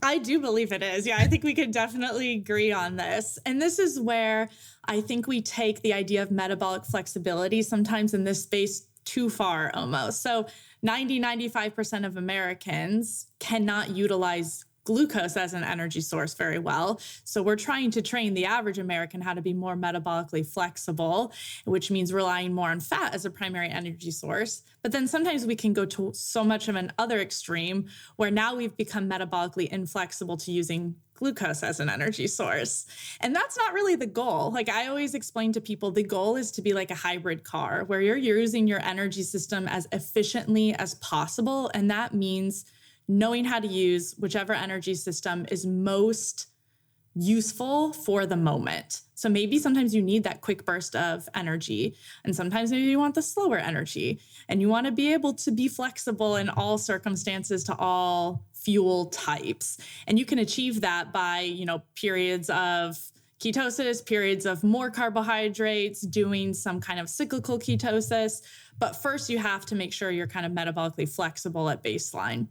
I do believe it is. Yeah, I think we could definitely agree on this. And this is where I think we take the idea of metabolic flexibility sometimes in this space too far almost. So 90, 95% of Americans cannot utilize glucose as an energy source very well. So we're trying to train the average American how to be more metabolically flexible, which means relying more on fat as a primary energy source. But then sometimes we can go to so much of an other extreme where now we've become metabolically inflexible to using glucose as an energy source. And that's not really the goal. Like I always explain to people, the goal is to be like a hybrid car where you're using your energy system as efficiently as possible. And that means knowing how to use whichever energy system is most useful for the moment. So maybe sometimes you need that quick burst of energy, and sometimes maybe you want the slower energy, and you want to be able to be flexible in all circumstances to all fuel types. And you can achieve that by, you know, periods of ketosis, periods of more carbohydrates, doing some kind of cyclical ketosis. But first, you have to make sure you're kind of metabolically flexible at baseline.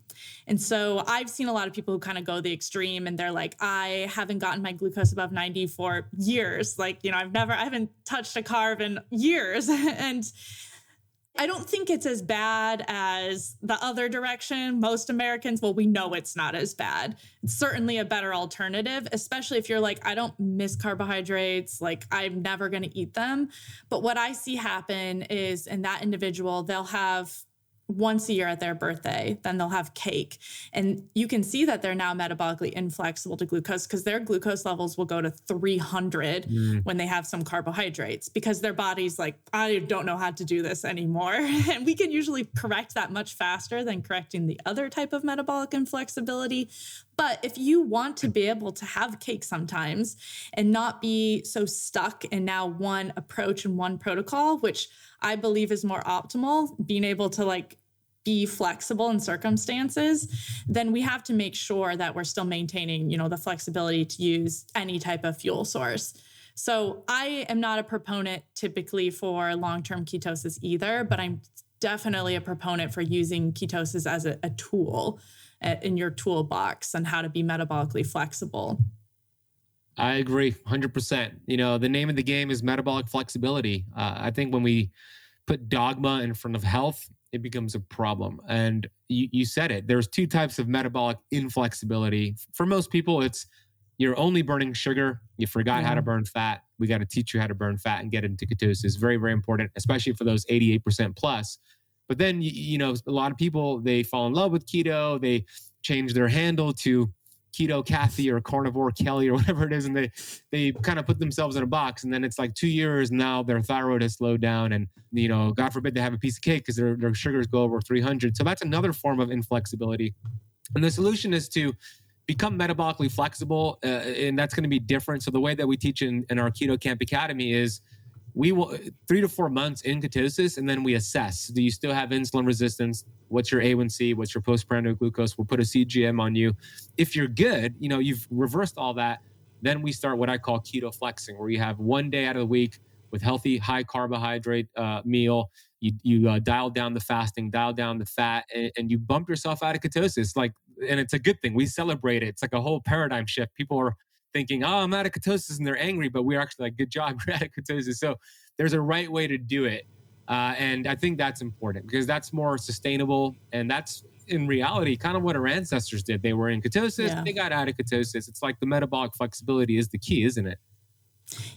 And so I've seen a lot of people who kind of go the extreme and they're like, I haven't gotten my glucose above 90 for years. Like, you know, I've never, I haven't touched a carb in years. and I don't think it's as bad as the other direction. Most Americans, well, we know it's not as bad. It's certainly a better alternative, especially if you're like, I don't miss carbohydrates, like I'm never going to eat them. But what I see happen is in that individual, they'll have once a year at their birthday, then they'll have cake. And you can see that they're now metabolically inflexible to glucose because their glucose levels will go to 300 mm. when they have some carbohydrates because their body's like, I don't know how to do this anymore. and we can usually correct that much faster than correcting the other type of metabolic inflexibility. But if you want to be able to have cake sometimes and not be so stuck in now one approach and one protocol, which I believe is more optimal, being able to like be flexible in circumstances, then we have to make sure that we're still maintaining, you know, the flexibility to use any type of fuel source. So I am not a proponent typically for long-term ketosis either, but I'm definitely a proponent for using ketosis as a, a tool uh, in your toolbox and how to be metabolically flexible. I agree 100%. You know, the name of the game is metabolic flexibility. Uh, I think when we put dogma in front of health, it becomes a problem. And you, you said it. There's two types of metabolic inflexibility. For most people, it's you're only burning sugar. You forgot how to burn fat. We got to teach you how to burn fat and get into ketosis. Very, very important, especially for those 88% plus. But then, you, you know, a lot of people, they fall in love with keto. They change their handle to keto Kathy or carnivore Kelly or whatever it is, and they they kind of put themselves in a box, and then it's like two years now their thyroid has slowed down, and you know, God forbid they have a piece of cake because their their sugars go over 300. So that's another form of inflexibility, and the solution is to become metabolically flexible, uh, and that's going to be different. So the way that we teach in, in our Keto Kamp Academy is we will three to four months in ketosis, and then we assess: Do you still have insulin resistance? What's your A1C? What's your postprandial glucose? We'll put a CGM on you. If you're good, you know you've reversed all that. Then we start what I call keto flexing, where you have one day out of the week with healthy, high carbohydrate uh, meal. You you uh, dial down the fasting, dial down the fat, and, and you bump yourself out of ketosis. Like, and it's a good thing. We celebrate it. It's like a whole paradigm shift. People are thinking, oh, I'm out of ketosis, and they're angry, but we're actually like, good job, you're out of ketosis. So there's a right way to do it. Uh, and I think that's important because that's more sustainable. And that's in reality kind of what our ancestors did. They were in ketosis, yeah. they got out of ketosis. It's like the metabolic flexibility is the key, isn't it?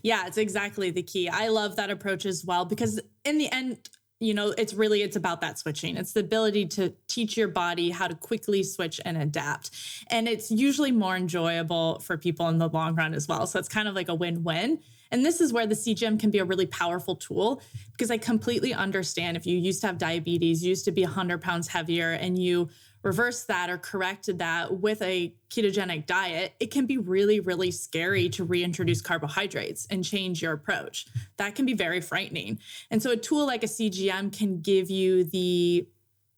Yeah, it's exactly the key. I love that approach as well because in the end, you know, it's really it's about that switching. It's the ability to teach your body how to quickly switch and adapt. And it's usually more enjoyable for people in the long run as well. So it's kind of like a win-win. And this is where the CGM can be a really powerful tool because I completely understand if you used to have diabetes, used to be 100 pounds heavier, and you reverse that or corrected that with a ketogenic diet, it can be really, really scary to reintroduce carbohydrates and change your approach. That can be very frightening. And so a tool like a CGM can give you the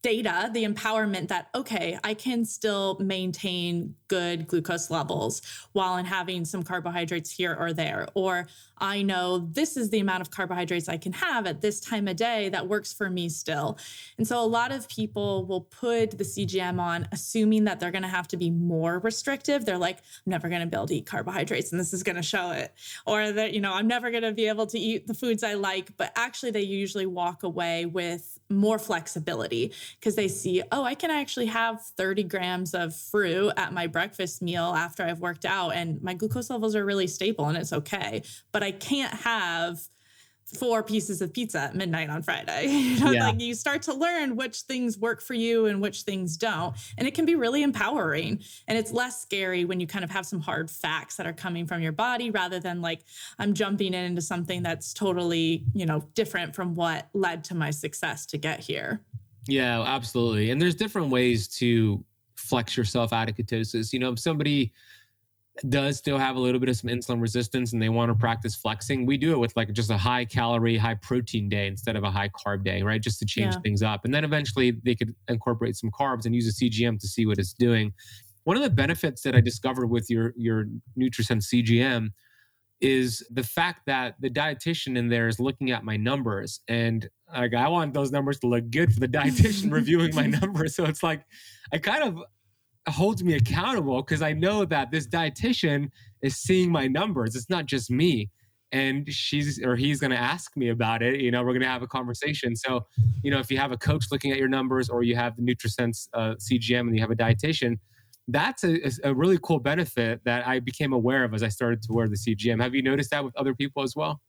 data, the empowerment that, okay, I can still maintain good glucose levels while I'm having some carbohydrates here or there. Or I know this is the amount of carbohydrates I can have at this time of day that works for me still. And so a lot of people will put the CGM on assuming that they're going to have to be more restrictive. They're like, I'm never going to be able to eat carbohydrates and this is going to show it. Or that, you know, I'm never going to be able to eat the foods I like. But actually, they usually walk away with more flexibility because they see, oh, I can actually have 30 grams of fruit at my breakfast breakfast meal after I've worked out and my glucose levels are really stable and it's okay. But I can't have four pieces of pizza at midnight on Friday. you know, yeah. like you start to learn which things work for you and which things don't. And it can be really empowering. And it's less scary when you kind of have some hard facts that are coming from your body rather than like I'm jumping into something that's totally, you know, different from what led to my success to get here. Yeah, absolutely. And there's different ways to flex yourself out of ketosis. You know, if somebody does still have a little bit of some insulin resistance and they want to practice flexing, we do it with like just a high calorie, high protein day instead of a high carb day, right? Just to change yeah. things up. And then eventually they could incorporate some carbs and use a CGM to see what it's doing. One of the benefits that I discovered with your your NutriSense CGM is the fact that the dietitian in there is looking at my numbers and like I want those numbers to look good for the dietitian reviewing my numbers. So it's like it kind of holds me accountable because I know that this dietitian is seeing my numbers. It's not just me. And she's or he's going to ask me about it. You know, we're going to have a conversation. So, you know, if you have a coach looking at your numbers or you have the NutriSense uh, CGM and you have a dietitian, that's a, a really cool benefit that I became aware of as I started to wear the CGM. Have you noticed that with other people as well?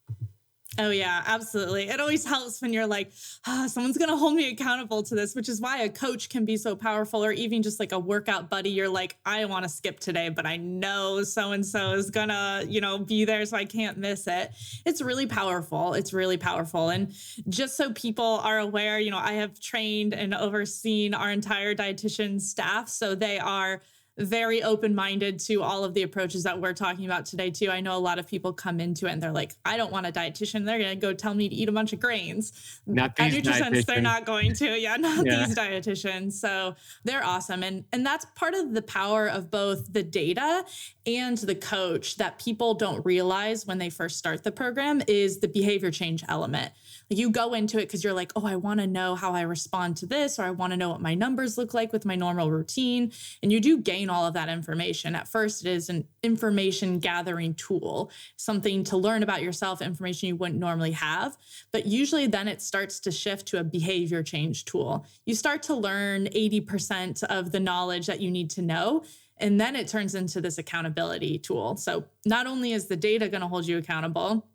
Oh, yeah, absolutely. It always helps when you're like, oh, someone's going to hold me accountable to this, which is why a coach can be so powerful, or even just like a workout buddy. You're like, I want to skip today, but I know so and so is going to, you know, be there, so I can't miss it. It's really powerful. It's really powerful. And just so people are aware, you know, I have trained and overseen our entire dietitian staff. So they are very open minded to all of the approaches that we're talking about today, too. I know a lot of people come into it and they're like, I don't want a dietitian. They're going to go tell me to eat a bunch of grains. Not these NutriSense, they're not going to. Yeah, not yeah. these dietitians. So they're awesome. And, and that's part of the power of both the data and the coach that people don't realize when they first start the program is the behavior change element. You go into it because you're like, oh, I want to know how I respond to this, or I want to know what my numbers look like with my normal routine. And you do gain all of that information. At first, it is an information gathering tool, something to learn about yourself, information you wouldn't normally have. But usually, then it starts to shift to a behavior change tool. You start to learn 80% of the knowledge that you need to know. And then it turns into this accountability tool. So, not only is the data going to hold you accountable,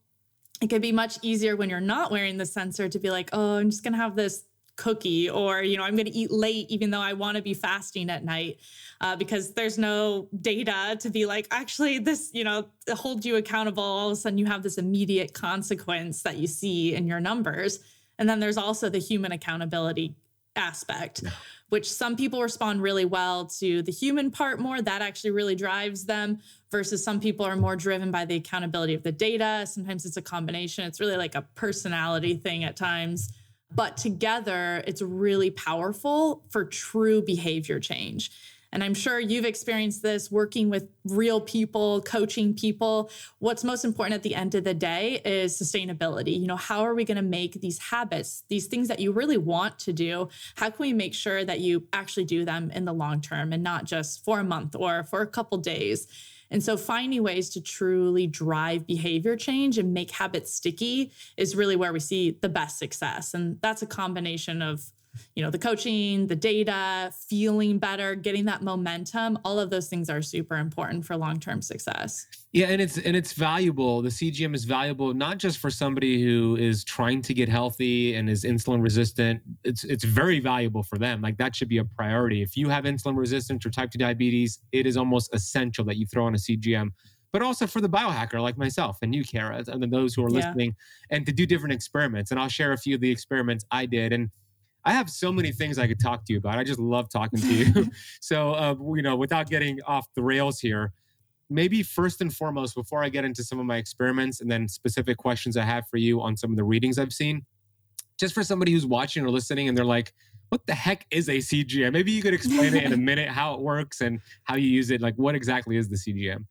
it could be much easier when you're not wearing the sensor to be like, oh, I'm just going to have this cookie or you know i'm going to eat late even though i want to be fasting at night uh, because there's no data to be like actually this you know hold you accountable. All of a sudden you have this immediate consequence that you see in your numbers. And then there's also the human accountability aspect. Yeah. Which some people respond really well to the human part more that actually really drives them versus some people are more driven by the accountability of the data. Sometimes it's a combination. It's really like a personality thing at times. But together, it's really powerful for true behavior change. And I'm sure you've experienced this working with real people, coaching people. What's most important at the end of the day is sustainability. You know, how are we going to make these habits, these things that you really want to do, how can we make sure that you actually do them in the long term and not just for a month or for a couple days? And so finding ways to truly drive behavior change and make habits sticky is really where we see the best success. And that's a combination of you know, the coaching, the data, feeling better, getting that momentum, all of those things are super important for long-term success. Yeah, and it's and it's valuable. The CGM is valuable not just for somebody who is trying to get healthy and is insulin resistant. It's it's very valuable for them. Like that should be a priority. If you have insulin resistance or type 2 diabetes, it is almost essential that you throw on a CGM but also for the biohacker like myself and you, Kara, and then those who are yeah. listening, and to do different experiments. And I'll share a few of the experiments I did. And I have so many things I could talk to you about. I just love talking to you. so, uh, you know, without getting off the rails here, maybe first and foremost, before I get into some of my experiments and then specific questions I have for you on some of the readings I've seen, just for somebody who's watching or listening and they're like, what the heck is a CGM? Maybe you could explain it in a minute how it works and how you use it. Like, what exactly is the CGM?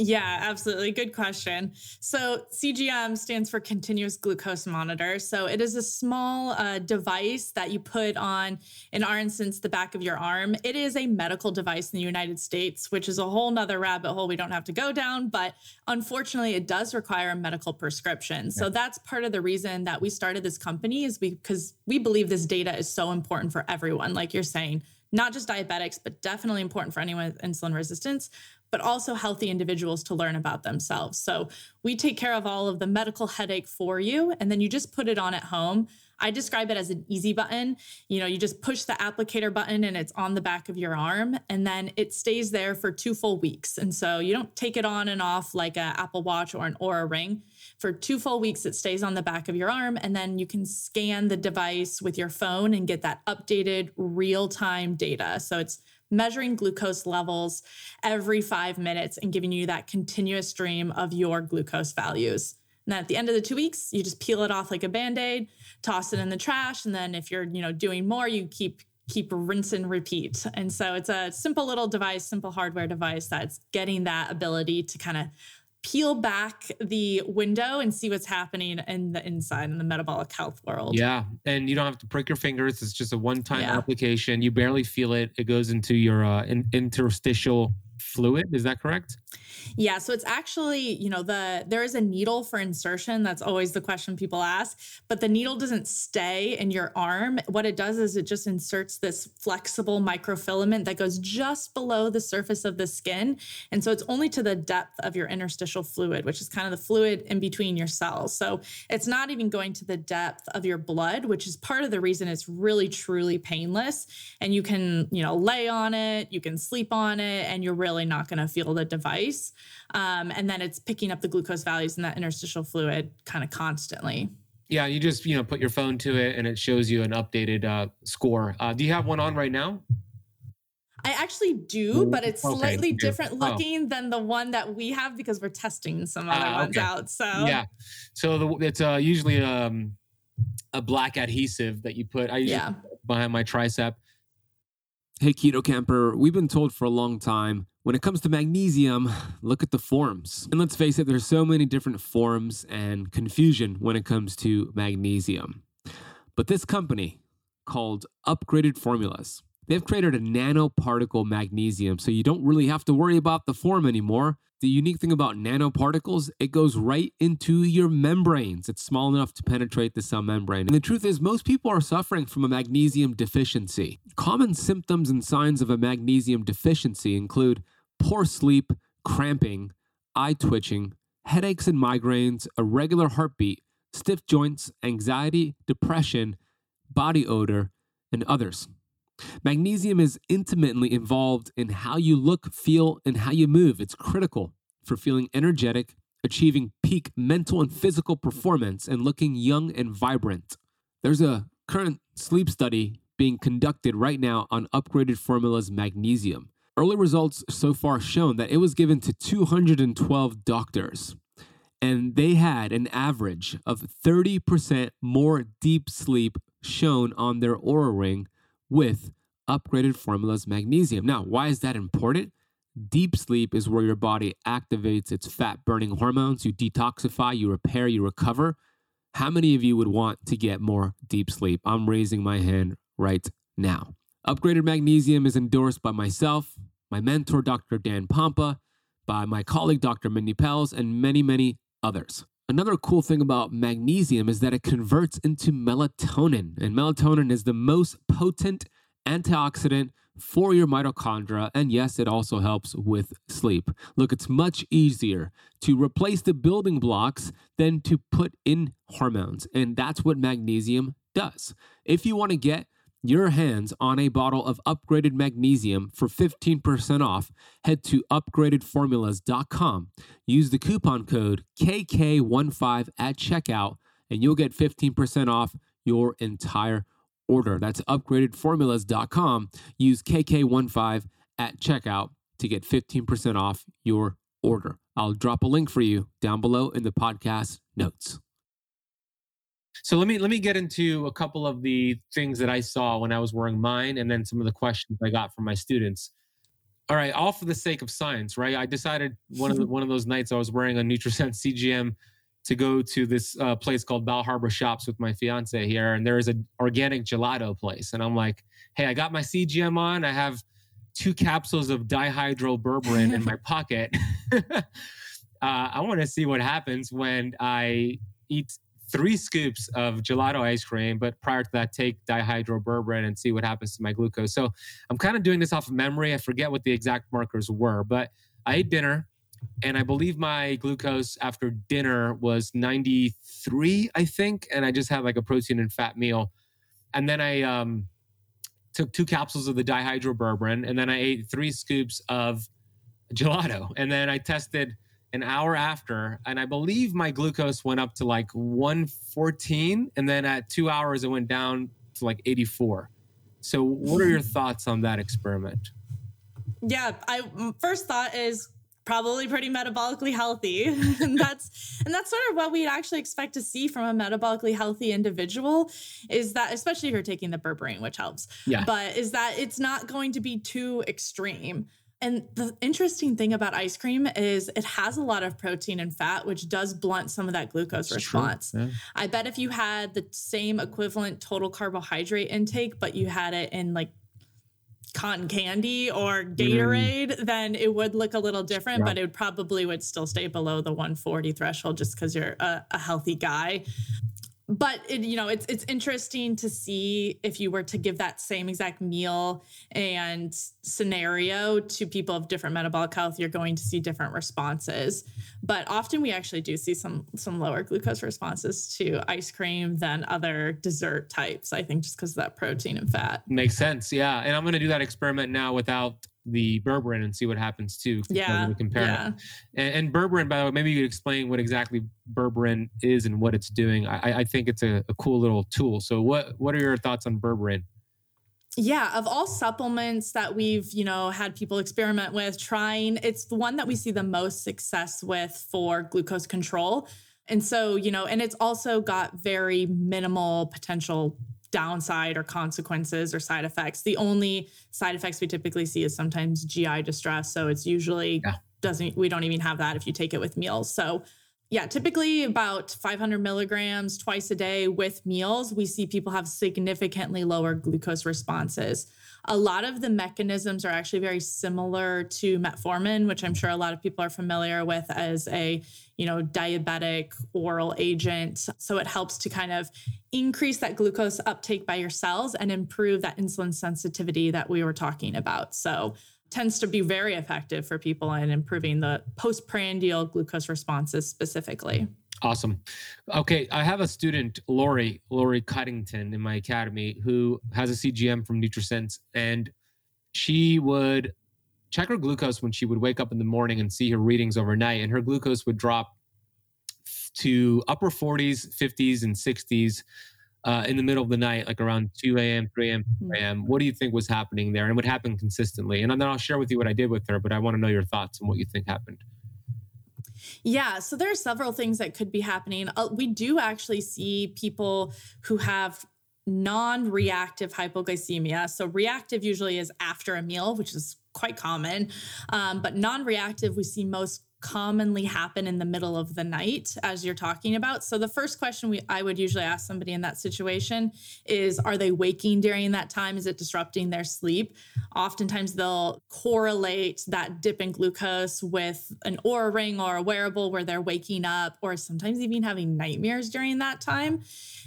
Yeah, absolutely. Good question. So, CGM stands for continuous glucose monitor. So, it is a small uh, device that you put on, in our instance, the back of your arm. It is a medical device in the United States, which is a whole nother rabbit hole we don't have to go down. But unfortunately, it does require a medical prescription. Yeah. So, that's part of the reason that we started this company, is because we believe this data is so important for everyone, like you're saying not just diabetics, but definitely important for anyone with insulin resistance, but also healthy individuals to learn about themselves. So we take care of all of the medical headache for you, and then you just put it on at home. I describe it as an easy button. You know, you just push the applicator button and it's on the back of your arm, and then it stays there for two full weeks. And so you don't take it on and off like an Apple Watch or an Oura Ring. For two full weeks, it stays on the back of your arm, and then you can scan the device with your phone and get that updated real time data. So it's measuring glucose levels every five minutes and giving you that continuous stream of your glucose values. And then at the end of the two weeks, you just peel it off like a band-aid, toss it in the trash. And then if you're, you know, doing more, you keep keep rinse and repeat. And so it's a simple little device, simple hardware device that's getting that ability to kind of peel back the window and see what's happening in the inside in the metabolic health world. Yeah. And you don't have to prick your fingers. It's just a one time yeah. application. You barely feel it. It goes into your uh, in- interstitial fluid. Is that correct? Yeah, so it's actually, you know, the there is a needle for insertion. That's always the question people ask, but the needle doesn't stay in your arm. What it does is it just inserts this flexible microfilament that goes just below the surface of the skin, and so it's only to the depth of your interstitial fluid, which is kind of the fluid in between your cells. So it's not even going to the depth of your blood, which is part of the reason it's really truly painless and you can, you know, lay on it, you can sleep on it and you're really not going to feel the device. Um, and then it's picking up the glucose values in that interstitial fluid kind of constantly. Yeah, you just you know put your phone to it and it shows you an updated uh, score. Uh, do you have one on right now? I actually do, but it's okay, slightly different oh. looking oh. than the one that we have because we're testing some other uh, ones okay. out. So yeah, so the, it's uh, usually um, a black adhesive that you put. I yeah. behind my tricep. Hey, Keto Kamper, we've been told for a long time when it comes to magnesium, look at the forms. And let's face it, there's so many different forms and confusion when it comes to magnesium. But this company called Upgraded Formulas, they've created a nanoparticle magnesium so you don't really have to worry about the form anymore. The unique thing about nanoparticles, it goes right into your membranes. It's small enough to penetrate the cell membrane. And the truth is, most people are suffering from a magnesium deficiency. Common symptoms and signs of a magnesium deficiency include poor sleep, cramping, eye twitching, headaches and migraines, irregular heartbeat, stiff joints, anxiety, depression, body odor, and others. Magnesium is intimately involved in how you look, feel, and how you move. It's critical for feeling energetic, achieving peak mental and physical performance, and looking young and vibrant. There's a current sleep study being conducted right now on upgraded formulas magnesium. Early results so far shown that it was given to 212 doctors, and they had an average of 30% more deep sleep shown on their Oura ring with upgraded formulas magnesium. Now, why is that important? Deep sleep is where your body activates its fat burning hormones. You detoxify, you repair, you recover. How many of you would want to get more deep sleep? I'm raising my hand right now. Upgraded magnesium is endorsed by myself, my mentor, Dr. Dan Pompa, by my colleague, Dr. Mindy Pelz, and many, many others. Another cool thing about magnesium is that it converts into melatonin, and melatonin is the most potent antioxidant for your mitochondria. And yes, it also helps with sleep. Look, it's much easier to replace the building blocks than to put in hormones. And that's what magnesium does. If you want to get your hands on a bottle of upgraded magnesium for 15% off, head to upgradedformulas.com. Use the coupon code KK15 at checkout, and you'll get 15% off your entire order. That's upgradedformulas.com. Use KK15 at checkout to get 15% off your order. I'll drop a link for you down below in the podcast notes. So let me let me get into a couple of the things that I saw when I was wearing mine, and then some of the questions I got from my students. All right, all for the sake of science, right? I decided one of the, one of those nights I was wearing a NutriSense CGM to go to this uh, place called Bal Harbour Shops with my fiance here, and there is an organic gelato place, and I'm like, hey, I got my CGM on, I have two capsules of dihydroberberine in my pocket. uh, I want to see what happens when I eat three scoops of gelato ice cream, but prior to that, take dihydroberberine and see what happens to my glucose. So I'm kind of doing this off of memory. I forget what the exact markers were, but I ate dinner and I believe my glucose after dinner was 93, I think. And I just had like a protein and fat meal. And then I um, took two capsules of the dihydroberberine and then I ate three scoops of gelato. And then I tested an hour after, and I believe my glucose went up to like 114, and then at two hours it went down to like 84. So, what are your hmm. thoughts on that experiment? Yeah, I first thought is probably pretty metabolically healthy. And that's and that's sort of what we'd actually expect to see from a metabolically healthy individual is that especially if you're taking the berberine which helps. Yeah. But is that it's not going to be too extreme and the interesting thing about ice cream is it has a lot of protein and fat, which does blunt some of that glucose That's response. Yeah. I bet if you had the same equivalent total carbohydrate intake, but you had it in like cotton candy or Gatorade, mm. then it would look a little different, yeah. but it probably would still stay below the 140 threshold just because you're a, a, healthy guy but it, you know it's it's interesting to see if you were to give that same exact meal and scenario to people of different metabolic health you're going to see different responses. But often we actually do see some some lower glucose responses to ice cream than other dessert types i think just because of that protein and fat. Makes sense yeah. And i'm going to do that experiment now without the berberine and see what happens too. Yeah. Compare yeah. And, and, berberine, by the way, maybe you could explain what exactly berberine is and what it's doing. I, I think it's a, a, cool little tool. So what what are your thoughts on berberine? Yeah, of all supplements that we've, you know, had people experiment with, trying, it's the one that we see the most success with for glucose control. And so, you know, and it's also got very minimal potential downside or consequences or side effects. The only side effects we typically see is sometimes GI distress. So it's usually yeah. doesn't, we don't even have that if you take it with meals. So yeah, typically about 500 milligrams twice a day with meals, we see people have significantly lower glucose responses. A lot of the mechanisms are actually very similar to metformin, which I'm sure a lot of people are familiar with as a, you know, diabetic oral agent. So it helps to kind of increase that glucose uptake by your cells and improve that insulin sensitivity that we were talking about. So tends to be very effective for people in improving the postprandial glucose responses specifically. Awesome. Okay, I have a student, Lori, Lori Cuddington, in my academy, who has a CGM from NutriSense, and she would check her glucose when she would wake up in the morning and see her readings overnight, and her glucose would drop to upper 40s, 50s, and 60s uh, in the middle of the night, like around 2 a.m., 3 a.m., 4 a.m. What do you think was happening there? And what happened consistently? And then I'll share with you what I did with her, but I want to know your thoughts and what you think happened. Yeah, so there are several things that could be happening. Uh, we do actually see people who have non reactive hypoglycemia. So, reactive usually is after a meal, which is quite common. Um, but non reactive, we see most commonly happen in the middle of the night as you're talking about. So the first question we I would usually ask somebody in that situation is are they waking during that time? Is it disrupting their sleep? Oftentimes they'll correlate that dip in glucose with an Oura ring or a wearable where they're waking up or sometimes even having nightmares during that time.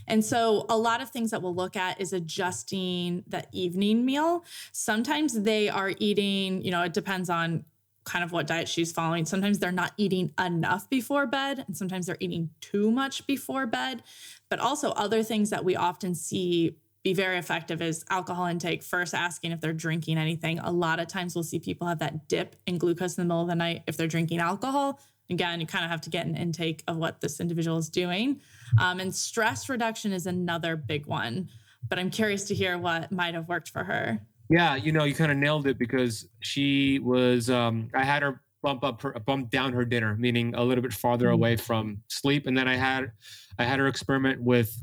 And so a lot of things that we'll look at is adjusting the evening meal. Sometimes they are eating, you know, it depends on kind of what diet she's following. Sometimes they're not eating enough before bed, and sometimes they're eating too much before bed. But also, other things that we often see be very effective is alcohol intake, first asking if they're drinking anything. A lot of times we'll see people have that dip in glucose in the middle of the night if they're drinking alcohol. Again, you kind of have to get an intake of what this individual is doing. Um, and stress reduction is another big one. But I'm curious to hear what might have worked for her. Yeah, you know, you kind of nailed it because she was. Um, I had her bump up her bump down her dinner, meaning a little bit farther mm-hmm. away from sleep, and then I had I had her experiment with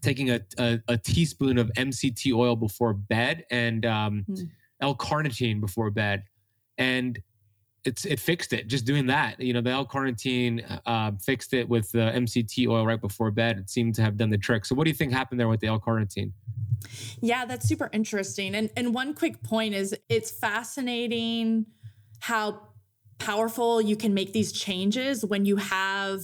taking a, a, a teaspoon of MCT oil before bed and um, mm. L-carnitine before bed, and it's it fixed it just doing that you know the l-carnitine uh, fixed it with the mct oil right before bed. It seemed to have done the trick. So what do you think happened there with the l-carnitine? Yeah, that's super interesting. And and one quick point is it's fascinating how powerful you can make these changes when you have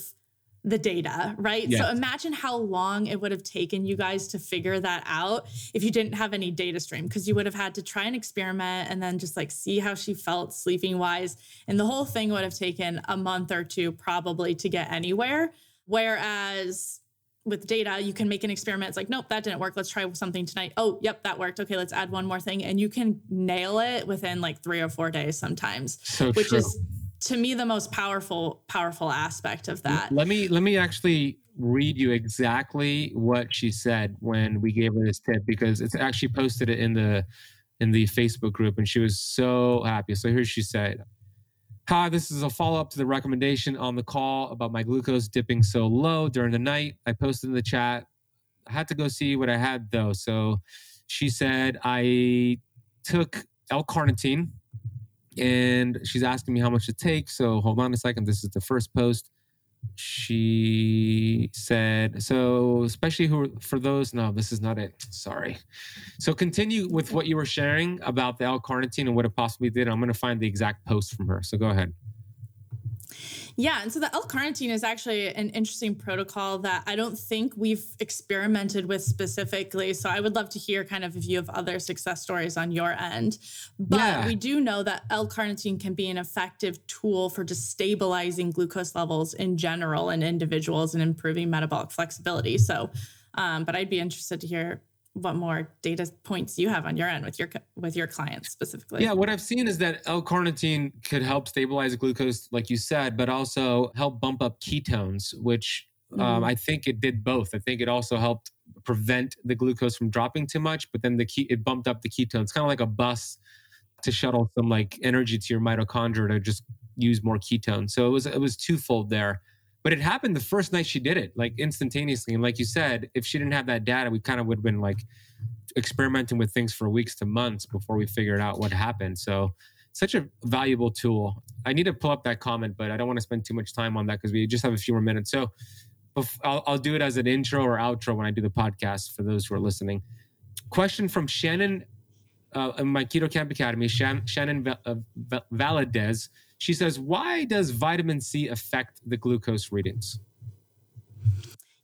the data, right? Yes. So imagine how long it would have taken you guys to figure that out if you didn't have any data stream because you would have had to try and experiment and then just like see how she felt sleeping wise and the whole thing would have taken a month or two probably to get anywhere whereas with data, you can make an experiment. It's like, nope, that didn't work. Let's try something tonight. Oh, yep, that worked. Okay, let's add one more thing. And you can nail it within like three or four days sometimes, so which true. is to me the most powerful, powerful aspect of that. Let me let me actually read you exactly what she said when we gave her this tip because it's actually posted it in the in the Facebook group and she was so happy. So here she said, Hi, this is a follow up to the recommendation on the call about my glucose dipping so low during the night. I posted in the chat. I had to go see what I had though. So she said, I took L carnitine and she's asking me how much it takes. So hold on a second. This is the first post she said so especially who for those no this is not it sorry so continue with what you were sharing about the l-carnitine and what it possibly did i'm going to find the exact post from her so go ahead yeah, and so the L-carnitine is actually an interesting protocol that I don't think we've experimented with specifically. So I would love to hear kind of if you have other success stories on your end. But yeah. we do know that L-carnitine can be an effective tool for just stabilizing glucose levels in general in individuals and improving metabolic flexibility. So, um, but I'd be interested to hear what more data points you have on your end with your with your clients specifically. Yeah, what I've seen is that L-carnitine could help stabilize glucose, like you said, but also help bump up ketones, which um, mm-hmm. um, I think it did both. I think it also helped prevent the glucose from dropping too much, but then the key it bumped up the ketones, kind of like a bus to shuttle some like energy to your mitochondria to just use more ketones. So it was it was twofold there. But it happened the first night she did it, like instantaneously. And like you said, if she didn't have that data, we kind of would have been like experimenting with things for weeks to months before we figured out what happened. So such a valuable tool. I need to pull up that comment, but I don't want to spend too much time on that because we just have a few more minutes. So I'll, I'll, do it as an intro or outro when I do the podcast for those who are listening. Question from Shannon uh, in my Keto Kamp Academy, Shannon, Shannon uh, Valadez. She says, Why does vitamin C affect the glucose readings?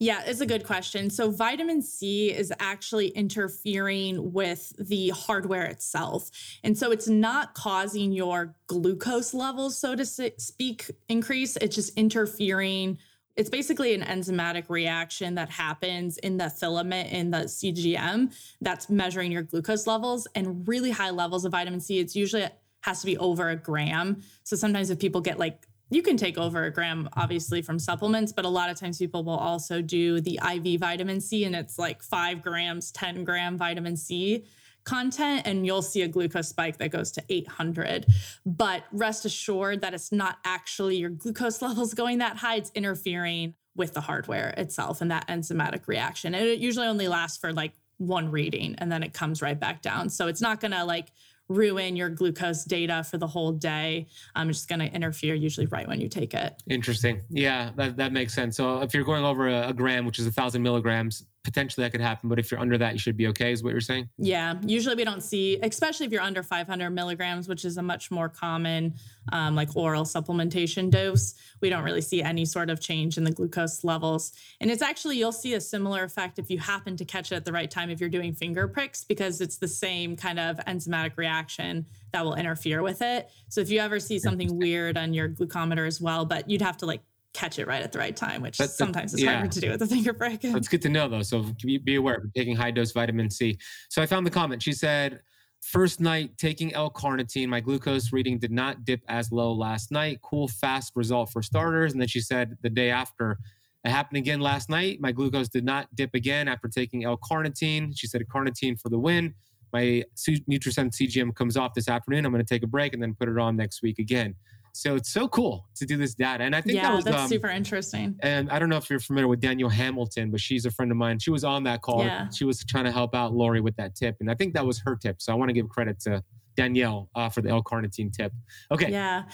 Yeah, it's a good question. So, vitamin C is actually interfering with the hardware itself. And so, it's not causing your glucose levels, so to speak, increase. It's just interfering. It's basically an enzymatic reaction that happens in the filament in the CGM that's measuring your glucose levels and really high levels of vitamin C. It's usually has to be over a gram. So sometimes if people get like you can take over a gram obviously from supplements but a lot of times people will also do the iv vitamin c and it's like five grams 10 gram vitamin c content and you'll see a glucose spike that goes to 800 but rest assured that it's not actually your glucose levels going that high. It's interfering with the hardware itself and that enzymatic reaction. And it usually only lasts for like one reading and then it comes right back down. So it's not going to like ruin your glucose data for the whole day. Um, it's just going to interfere usually right when you take it. Interesting. Yeah, that, that makes sense. So if you're going over a, a gram, which is a thousand milligrams, potentially that could happen. But if you're under that, you should be okay, is what you're saying? Yeah. Usually we don't see, especially if you're under 500 milligrams, which is a much more common um, like oral supplementation dose, we don't really see any sort of change in the glucose levels. And it's actually, you'll see a similar effect if you happen to catch it at the right time if you're doing finger pricks, because it's the same kind of enzymatic reaction that will interfere with it. So if you ever see something weird on your glucometer as well, but you'd have to like catch it right at the right time, which sometimes is yeah. hard to do with a finger prick. That's good to know, though. So be aware of taking high dose vitamin C. So I found the comment. She said, First night taking L-carnitine, my glucose reading did not dip as low last night. Cool, fast result for starters. And then she said the day after, it happened again last night. My glucose did not dip again after taking L-carnitine. She said carnitine for the win. My Nutrisense CGM comes off this afternoon. I'm going to take a break and then put it on next week again. So it's so cool to do this data. And I think yeah, that was that's um, super interesting. And I don't know if you're familiar with Danielle Hamilton, but she's a friend of mine. She was on that call. Yeah. She was trying to help out Lori with that tip. And I think that was her tip. So I want to give credit to Danielle uh, for the L-carnitine tip. Okay. Yeah.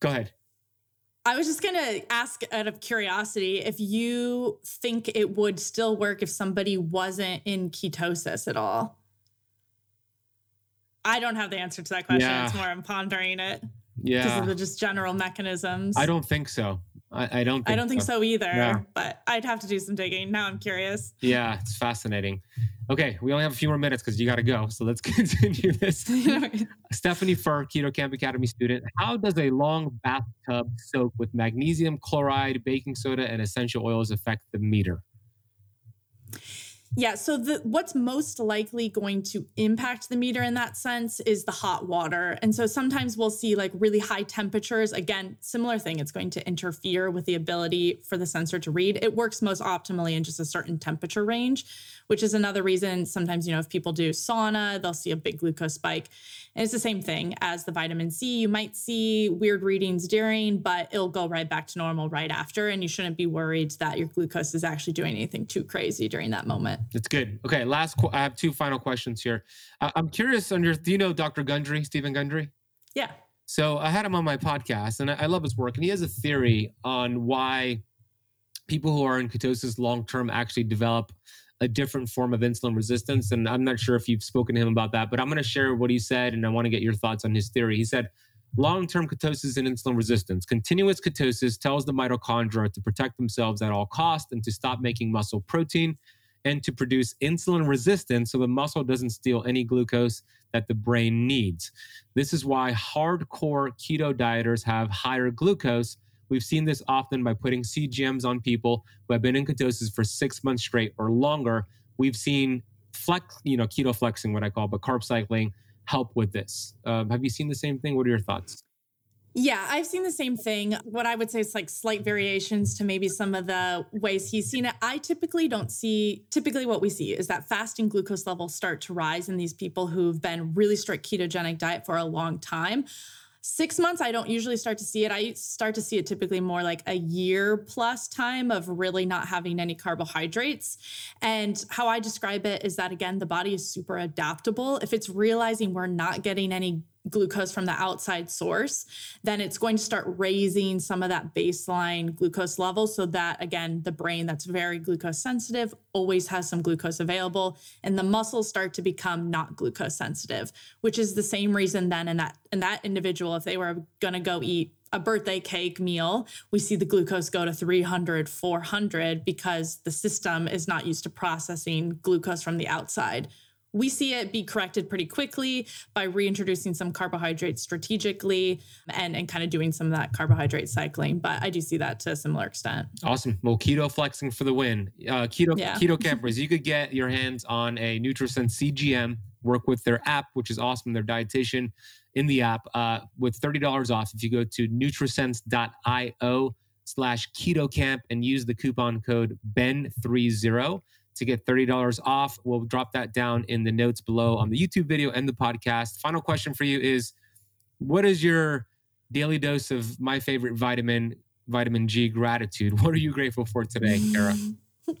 Go ahead. I was just going to ask out of curiosity if you think it would still work if somebody wasn't in ketosis at all. I don't have the answer to that question. Yeah. It's more I'm pondering it yeah because of the just general mechanisms. I don't think so. I, I don't think i don't think so, so either yeah. but i'd have to do some digging. Now i'm curious. Yeah it's fascinating. Okay we only have a few more minutes because you got to go so let's continue this. Stephanie fur Keto Kamp academy student. How does a long bathtub soak with magnesium chloride baking soda and essential oils affect the meter yeah. So the what's most likely going to impact the meter in that sense is the hot water. And so sometimes we'll see like really high temperatures. Again, similar thing. It's going to interfere with the ability for the sensor to read. It works most optimally in just a certain temperature range which is another reason sometimes, you know, if people do sauna, they'll see a big glucose spike. And it's the same thing as the vitamin C. You might see weird readings during, but it'll go right back to normal right after. And you shouldn't be worried that your glucose is actually doing anything too crazy during that moment. That's good. Okay. Last, qu- I have two final questions here. I- I'm curious on your, do you know Dr. Gundry, Stephen Gundry? Yeah. So I had him on my podcast and I, I love his work. And he has a theory on why people who are in ketosis long term actually develop a different form of insulin resistance. And I'm not sure if you've spoken to him about that, but I'm going to share what he said and I want to get your thoughts on his theory. He said, long term ketosis and insulin resistance. Continuous ketosis tells the mitochondria to protect themselves at all costs and to stop making muscle protein and to produce insulin resistance so the muscle doesn't steal any glucose that the brain needs. This is why hardcore keto dieters have higher glucose We've seen this often by putting CGMs on people who have been in ketosis for six months straight or longer. We've seen flex, you know, keto flexing, what I call, but carb cycling help with this. Um, have you seen the same thing? What are your thoughts? Yeah, I've seen the same thing. What I would say is like slight variations to maybe some of the ways he's seen it. I typically don't see, typically, what we see is that fasting glucose levels start to rise in these people who've been really strict ketogenic diet for a long time. Six months, I don't usually start to see it. I start to see it typically more like a year plus time of really not having any carbohydrates. And how I describe it is that, again, the body is super adaptable. If it's realizing we're not getting any glucose from the outside source, then it's going to start raising some of that baseline glucose level. So that, again, the brain that's very glucose sensitive always has some glucose available and the muscles start to become not glucose sensitive, which is the same reason then in that in that individual, if they were going to go eat a birthday cake meal, we see the glucose go to 300, 400 because the system is not used to processing glucose from the outside we see it be corrected pretty quickly by reintroducing some carbohydrates strategically and, and kind of doing some of that carbohydrate cycling. But I do see that to a similar extent. Awesome. Well, keto flexing for the win. Uh, keto yeah. keto Kampers, you could get your hands on a Nutrisense CGM, work with their app, which is awesome, their dietitian in the app uh, with $30 off if you go to nutrisense.io slash ketokamp and use the coupon code BEN30 to get $30 off. We'll drop that down in the notes below on the YouTube video and the podcast. Final question for you is what is your daily dose of my favorite vitamin, vitamin G gratitude? What are you grateful for today, Kara?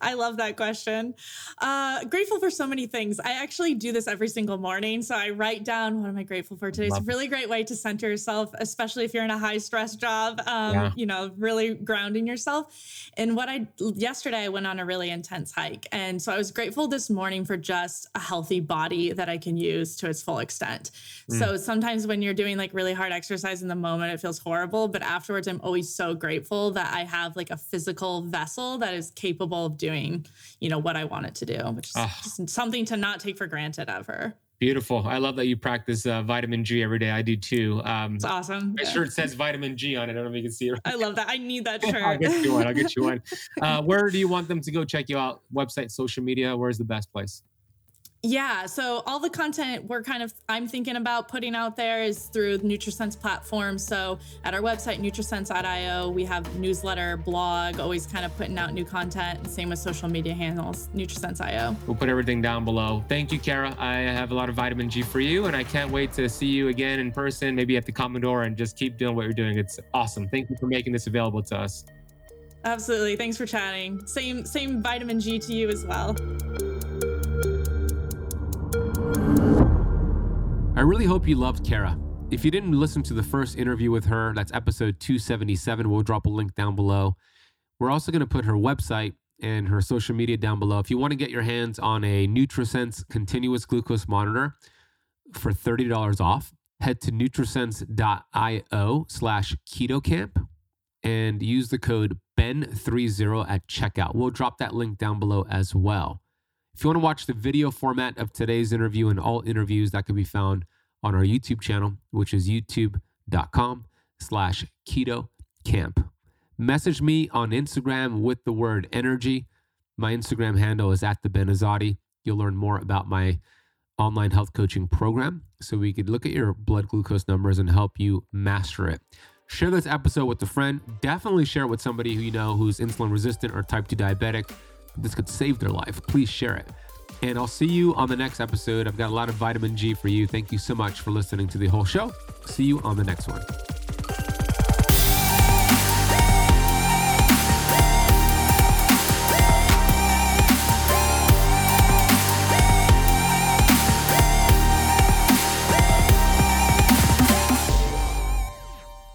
I love that question. Uh, grateful for so many things. I actually do this every single morning. So I write down what am I grateful for today. Love it's a really great way to center yourself, especially if you're in a high stress job. Um, yeah. You know, really grounding yourself. And what I yesterday I went on a really intense hike, and so I was grateful this morning for just a healthy body that I can use to its full extent. Mm. So sometimes when you're doing like really hard exercise in the moment, it feels horrible, but afterwards I'm always so grateful that I have like a physical vessel that is capable of doing, you know, what I want it to do, which is oh. something to not take for granted ever. Beautiful. I love that you practice uh, vitamin G every day. I do too. Um, it's awesome. My yeah. shirt says vitamin G on it. I don't know if you can see it. I love that. I need that shirt. I'll get you one. I'll get you one. Uh, where do you want them to go check you out? Website, social media? Where's the best place? Yeah, so all the content we're kind of I'm thinking about putting out there is through NutriSense platform. So at our website nutrisense.io, we have newsletter, blog, always kind of putting out new content. Same with social media handles, nutrisense.io. We'll put everything down below. Thank you, Kara. I have a lot of vitamin G for you, and I can't wait to see you again in person, maybe at the Commodore, and just keep doing what you're doing. It's awesome. Thank you for making this available to us. Absolutely. Thanks for chatting. Same same vitamin G to you as well. I really hope you loved Kara. If you didn't listen to the first interview with her, that's episode 277. We'll drop a link down below. We're also going to put her website and her social media down below. If you want to get your hands on a NutriSense continuous glucose monitor for $30 off, head to nutrisense.io slash ketokamp and use the code BEN30 at checkout. We'll drop that link down below as well. If you want to watch the video format of today's interview and all interviews, that can be found on our YouTube channel, which is youtube.com slash Keto Kamp. Message me on Instagram with the word energy. My Instagram handle is at the Ben You'll learn more about my online health coaching program so we could look at your blood glucose numbers and help you master it. Share this episode with a friend. Definitely share it with somebody who you know who's insulin resistant or type 2 diabetic this could save their life. Please share it. And I'll see you on the next episode. I've got a lot of vitamin G for you. Thank you so much for listening to the whole show. See you on the next one.